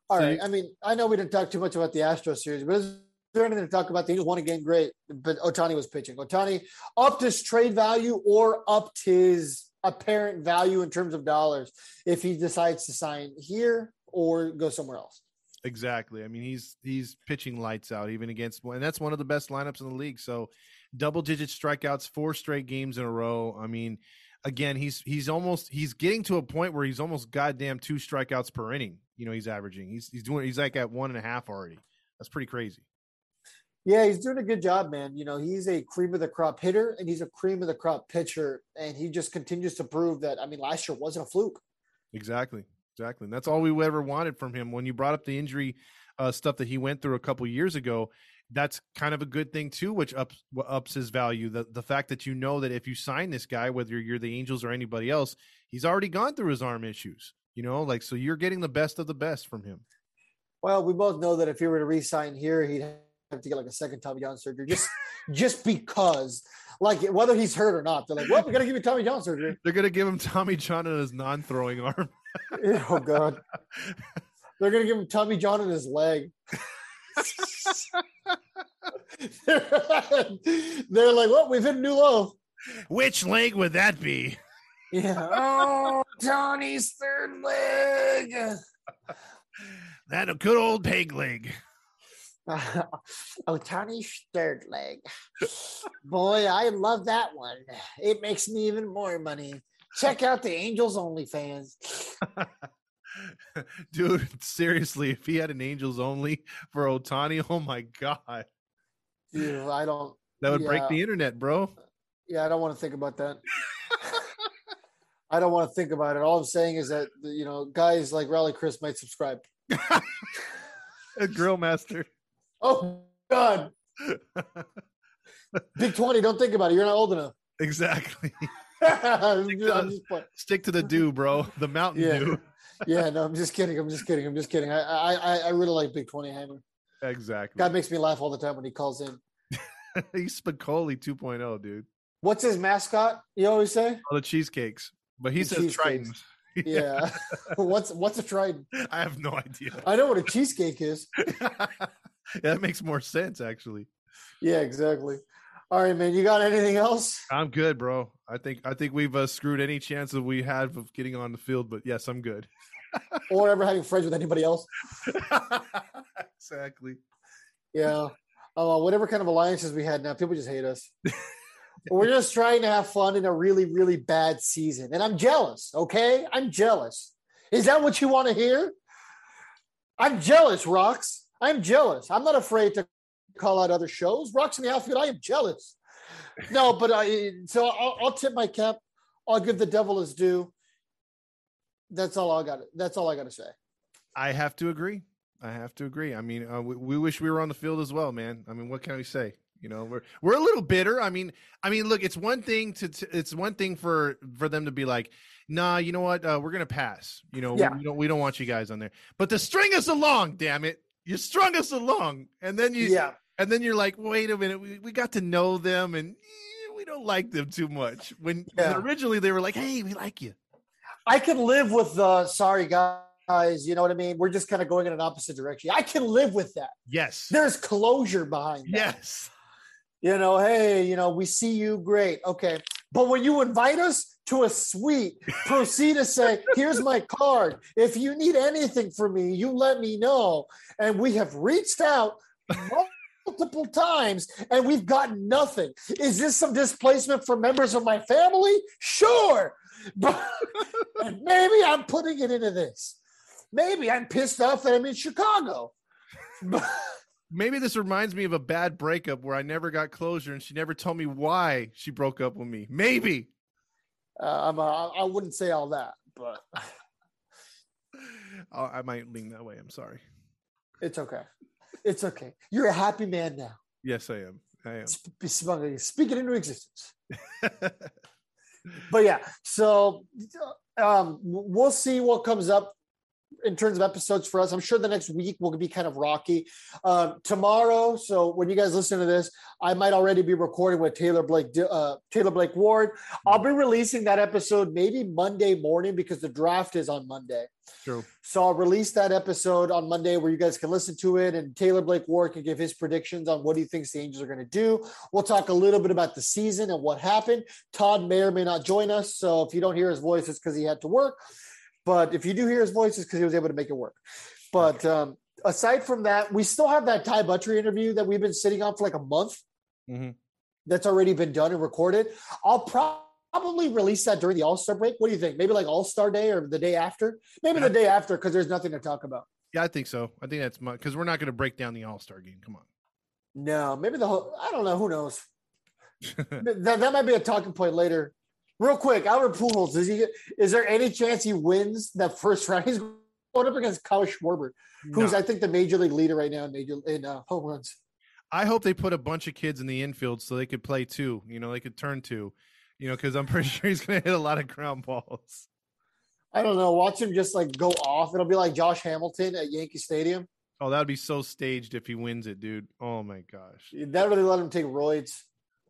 All So right. you- I mean, I know we didn't talk too much about the Astro series, but is there anything to talk about? The Angels won a game, great, but Ohtani was pitching. Ohtani upped his trade value or upped his apparent value in terms of dollars if he decides to sign here or go somewhere else. Exactly. I mean, he's he's pitching lights out even against and that's one of the best lineups in the league. So double digit strikeouts, four straight games in a row. I mean, again, he's he's almost he's getting to a point where he's almost goddamn two strikeouts per inning. You know, he's averaging. He's he's doing he's like at one and a half already. That's pretty crazy. Yeah, he's doing a good job, man. You know, he's a cream of the crop hitter and he's a cream of the crop pitcher. And he just continues to prove that. I mean, last year wasn't a fluke. Exactly. Exactly. And that's all we ever wanted from him. When you brought up the injury uh, stuff that he went through a couple years ago, that's kind of a good thing too, which ups ups his value. The the fact that you know that if you sign this guy, whether you're the Angels or anybody else, he's already gone through his arm issues. You know, like so you're getting the best of the best from him. Well, we both know that if he were to re-sign here, he'd have to get like a second Tommy John surgery, just just because, like whether he's hurt or not. They're like, well, we're gonna give you Tommy John surgery. They're gonna give him Tommy John on his non-throwing arm. Oh God, they're gonna give him Tommy John in his leg. they're, they're like, well, we've hit a new low. Which leg would that be? Yeah. Oh, Johnny's third leg. That a good old peg leg. oh, Tony's third leg. Boy, I love that one. It makes me even more money. Check out the Angels OnlyFans. Dude, seriously, if he had an Angels only for Ohtani, oh my god. Dude, I don't. That would break the internet, bro. Yeah, I don't want to think about that. I don't want to think about it. All I'm saying is that you know, guys like Rally Chris might subscribe. A grill master. Oh God, Big Twenty. Don't think about it. You're not old enough. exactly. I'm just- I'm just playing. Stick to the dew, bro. The Mountain Yeah. Dew. yeah, no, I'm just kidding. I'm just kidding. I'm just kidding. I I I, really like Big Twenty Hammer. Exactly. God makes me laugh all the time when he calls in. He's Spicoli 2.0, dude. What's his mascot? You always say? All the cheesecakes. But he The says. Tritons. Yeah. what's what's a trident? I have no idea. I know what a cheesecake is. yeah, that makes more sense, actually. Yeah, exactly. All right, man. You got anything else? I'm good, bro. I think I think we've uh, screwed any chance that we had of getting on the field, but yes, I'm good. Or ever having friends with anybody else? exactly. Yeah. Uh, whatever kind of alliances we had now, people just hate us. We're just trying to have fun in a really, really bad season. And I'm jealous, okay? I'm jealous. Is that what you want to hear? I'm jealous, Rocks. I'm jealous. I'm not afraid to call out other shows. Rocks in the outfield, I am jealous. No, but I, so I'll, I'll tip my cap. I'll give the devil his due. That's all I got. That's all I got to say. I have to agree. I have to agree. I mean, uh, we, we wish we were on the field as well, man. I mean, what can we say? You know, we're we're a little bitter. I mean, I mean, look, it's one thing to, to it's one thing for for them to be like, nah, you know what, uh, we're gonna pass. You know, Yeah. we, don't we don't want you guys on there. But to string us along, damn it, you strung us along, and then you Yeah. And then you're like, wait a minute, we, we got to know them, and eh, we don't like them too much. When Yeah. originally they were like, hey, we like you. I can live with the sorry guys. You know what I mean? We're just kind of going in an opposite direction. I can live with that. Yes. There's closure behind that. Yes. You know, hey, you know, we see you, great. Okay. But when you invite us to a suite, proceed to say, here's my card. If you need anything from me, you let me know. And we have reached out multiple times and we've gotten nothing. Is this some displacement for members of my family? Sure. But maybe I'm putting it into this. Maybe I'm pissed off that I'm in Chicago. Maybe this reminds me of a bad breakup where I never got closure and she never told me why she broke up with me. Maybe. uh, I'm, uh, I wouldn't say all that, but I might lean that way. I'm sorry. it's okay. It's okay. You're a happy man now. Yes, I am. I am. Sp- sp- Speak it into existence. but yeah, so um, we'll see what comes up in terms of episodes for us. I'm sure the next week will be kind of rocky. Um, tomorrow, so when you guys listen to this, I might already be recording with Taylor Blake, uh, Taylor Blake Ward. I'll be releasing that episode maybe Monday morning because the draft is on Monday. True. So I'll release that episode on Monday where you guys can listen to it and Taylor Blake Ward can give his predictions on what he thinks the Angels are going to do. We'll talk a little bit about the season and what happened. Todd may or may not join us. So if you don't hear his voice, it's because he had to work. But if you do hear his voice, it's because he was able to make it work. But um, aside from that, we still have that Ty Buttrey interview that we've been sitting on for like a month. Mhm. That's already been done and recorded. I'll pro- probably release that during the All Star break. What do you think? Maybe like All Star Day or the day after? Maybe the day after because there's nothing to talk about. Yeah, I think so. I think that's because we're not going to break down the All Star game. Come on. No, maybe the whole. I don't know. Who knows? that, that might be a talking point later. Real quick, Albert Pujols. Is he? Is there any chance he wins that first round? He's going up against Kyle Schwarber, who's No. I think the major league leader right now in major in uh, home runs. I hope they put a bunch of kids in the infield so they could play two. You know, they could turn two. You know, because I'm pretty sure he's going to hit a lot of ground balls. I don't know. Watch him just like go off. It'll be like Josh Hamilton at Yankee Stadium. Oh, that would be so staged if he wins it, dude. Oh my gosh. That really let him take roids.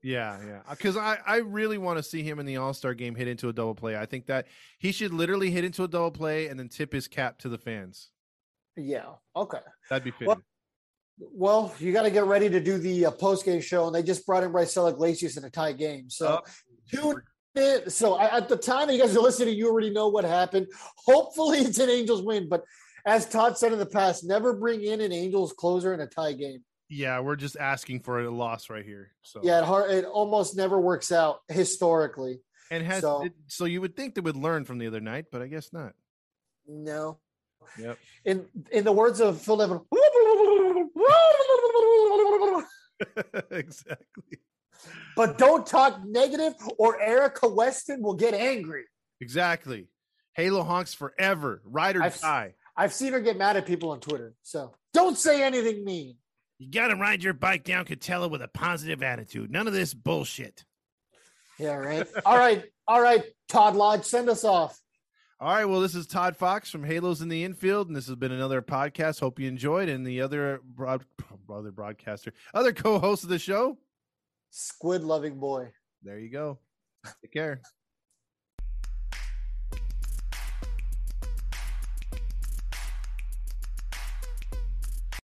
Yeah, yeah. Uh, because I, I really want to see him in the All Star game hit into a double play. I think that he should literally hit into a double play and then tip his cap to the fans. Yeah. Okay. That'd be fitting. Well- Well, you got to get ready to do the uh, post game show, and they just brought in Raisel Iglesias in a tie game. So Oh. tune. So I, at the time that you guys are listening, you already know what happened. Hopefully, it's an Angels win. But as Todd said in the past, never bring in an Angels closer in a tie game. yeah, we're just asking for a loss right here. So Yeah, it, hard, it almost never works out historically. and has so- so, so you would think they would learn from the other night, but I guess not. No. Yep. In in the words of Phil Nevin, exactly. but don't talk negative, or Erica Weston will get angry. Exactly. Halo honks forever. Ride or I've- die. I've seen her get mad at people on Twitter. So don't say anything mean. You got to ride your bike down Katella with a positive attitude. None of this bullshit. Yeah, right. All right. All right, Todd Lodge, send us off. All right. Well, this is Todd Fox from Halos in the Infield, and this has been another podcast. Hope you enjoyed. And the other broad, other broadcaster, other co-host of the show. Squid loving boy. There you go. Take care.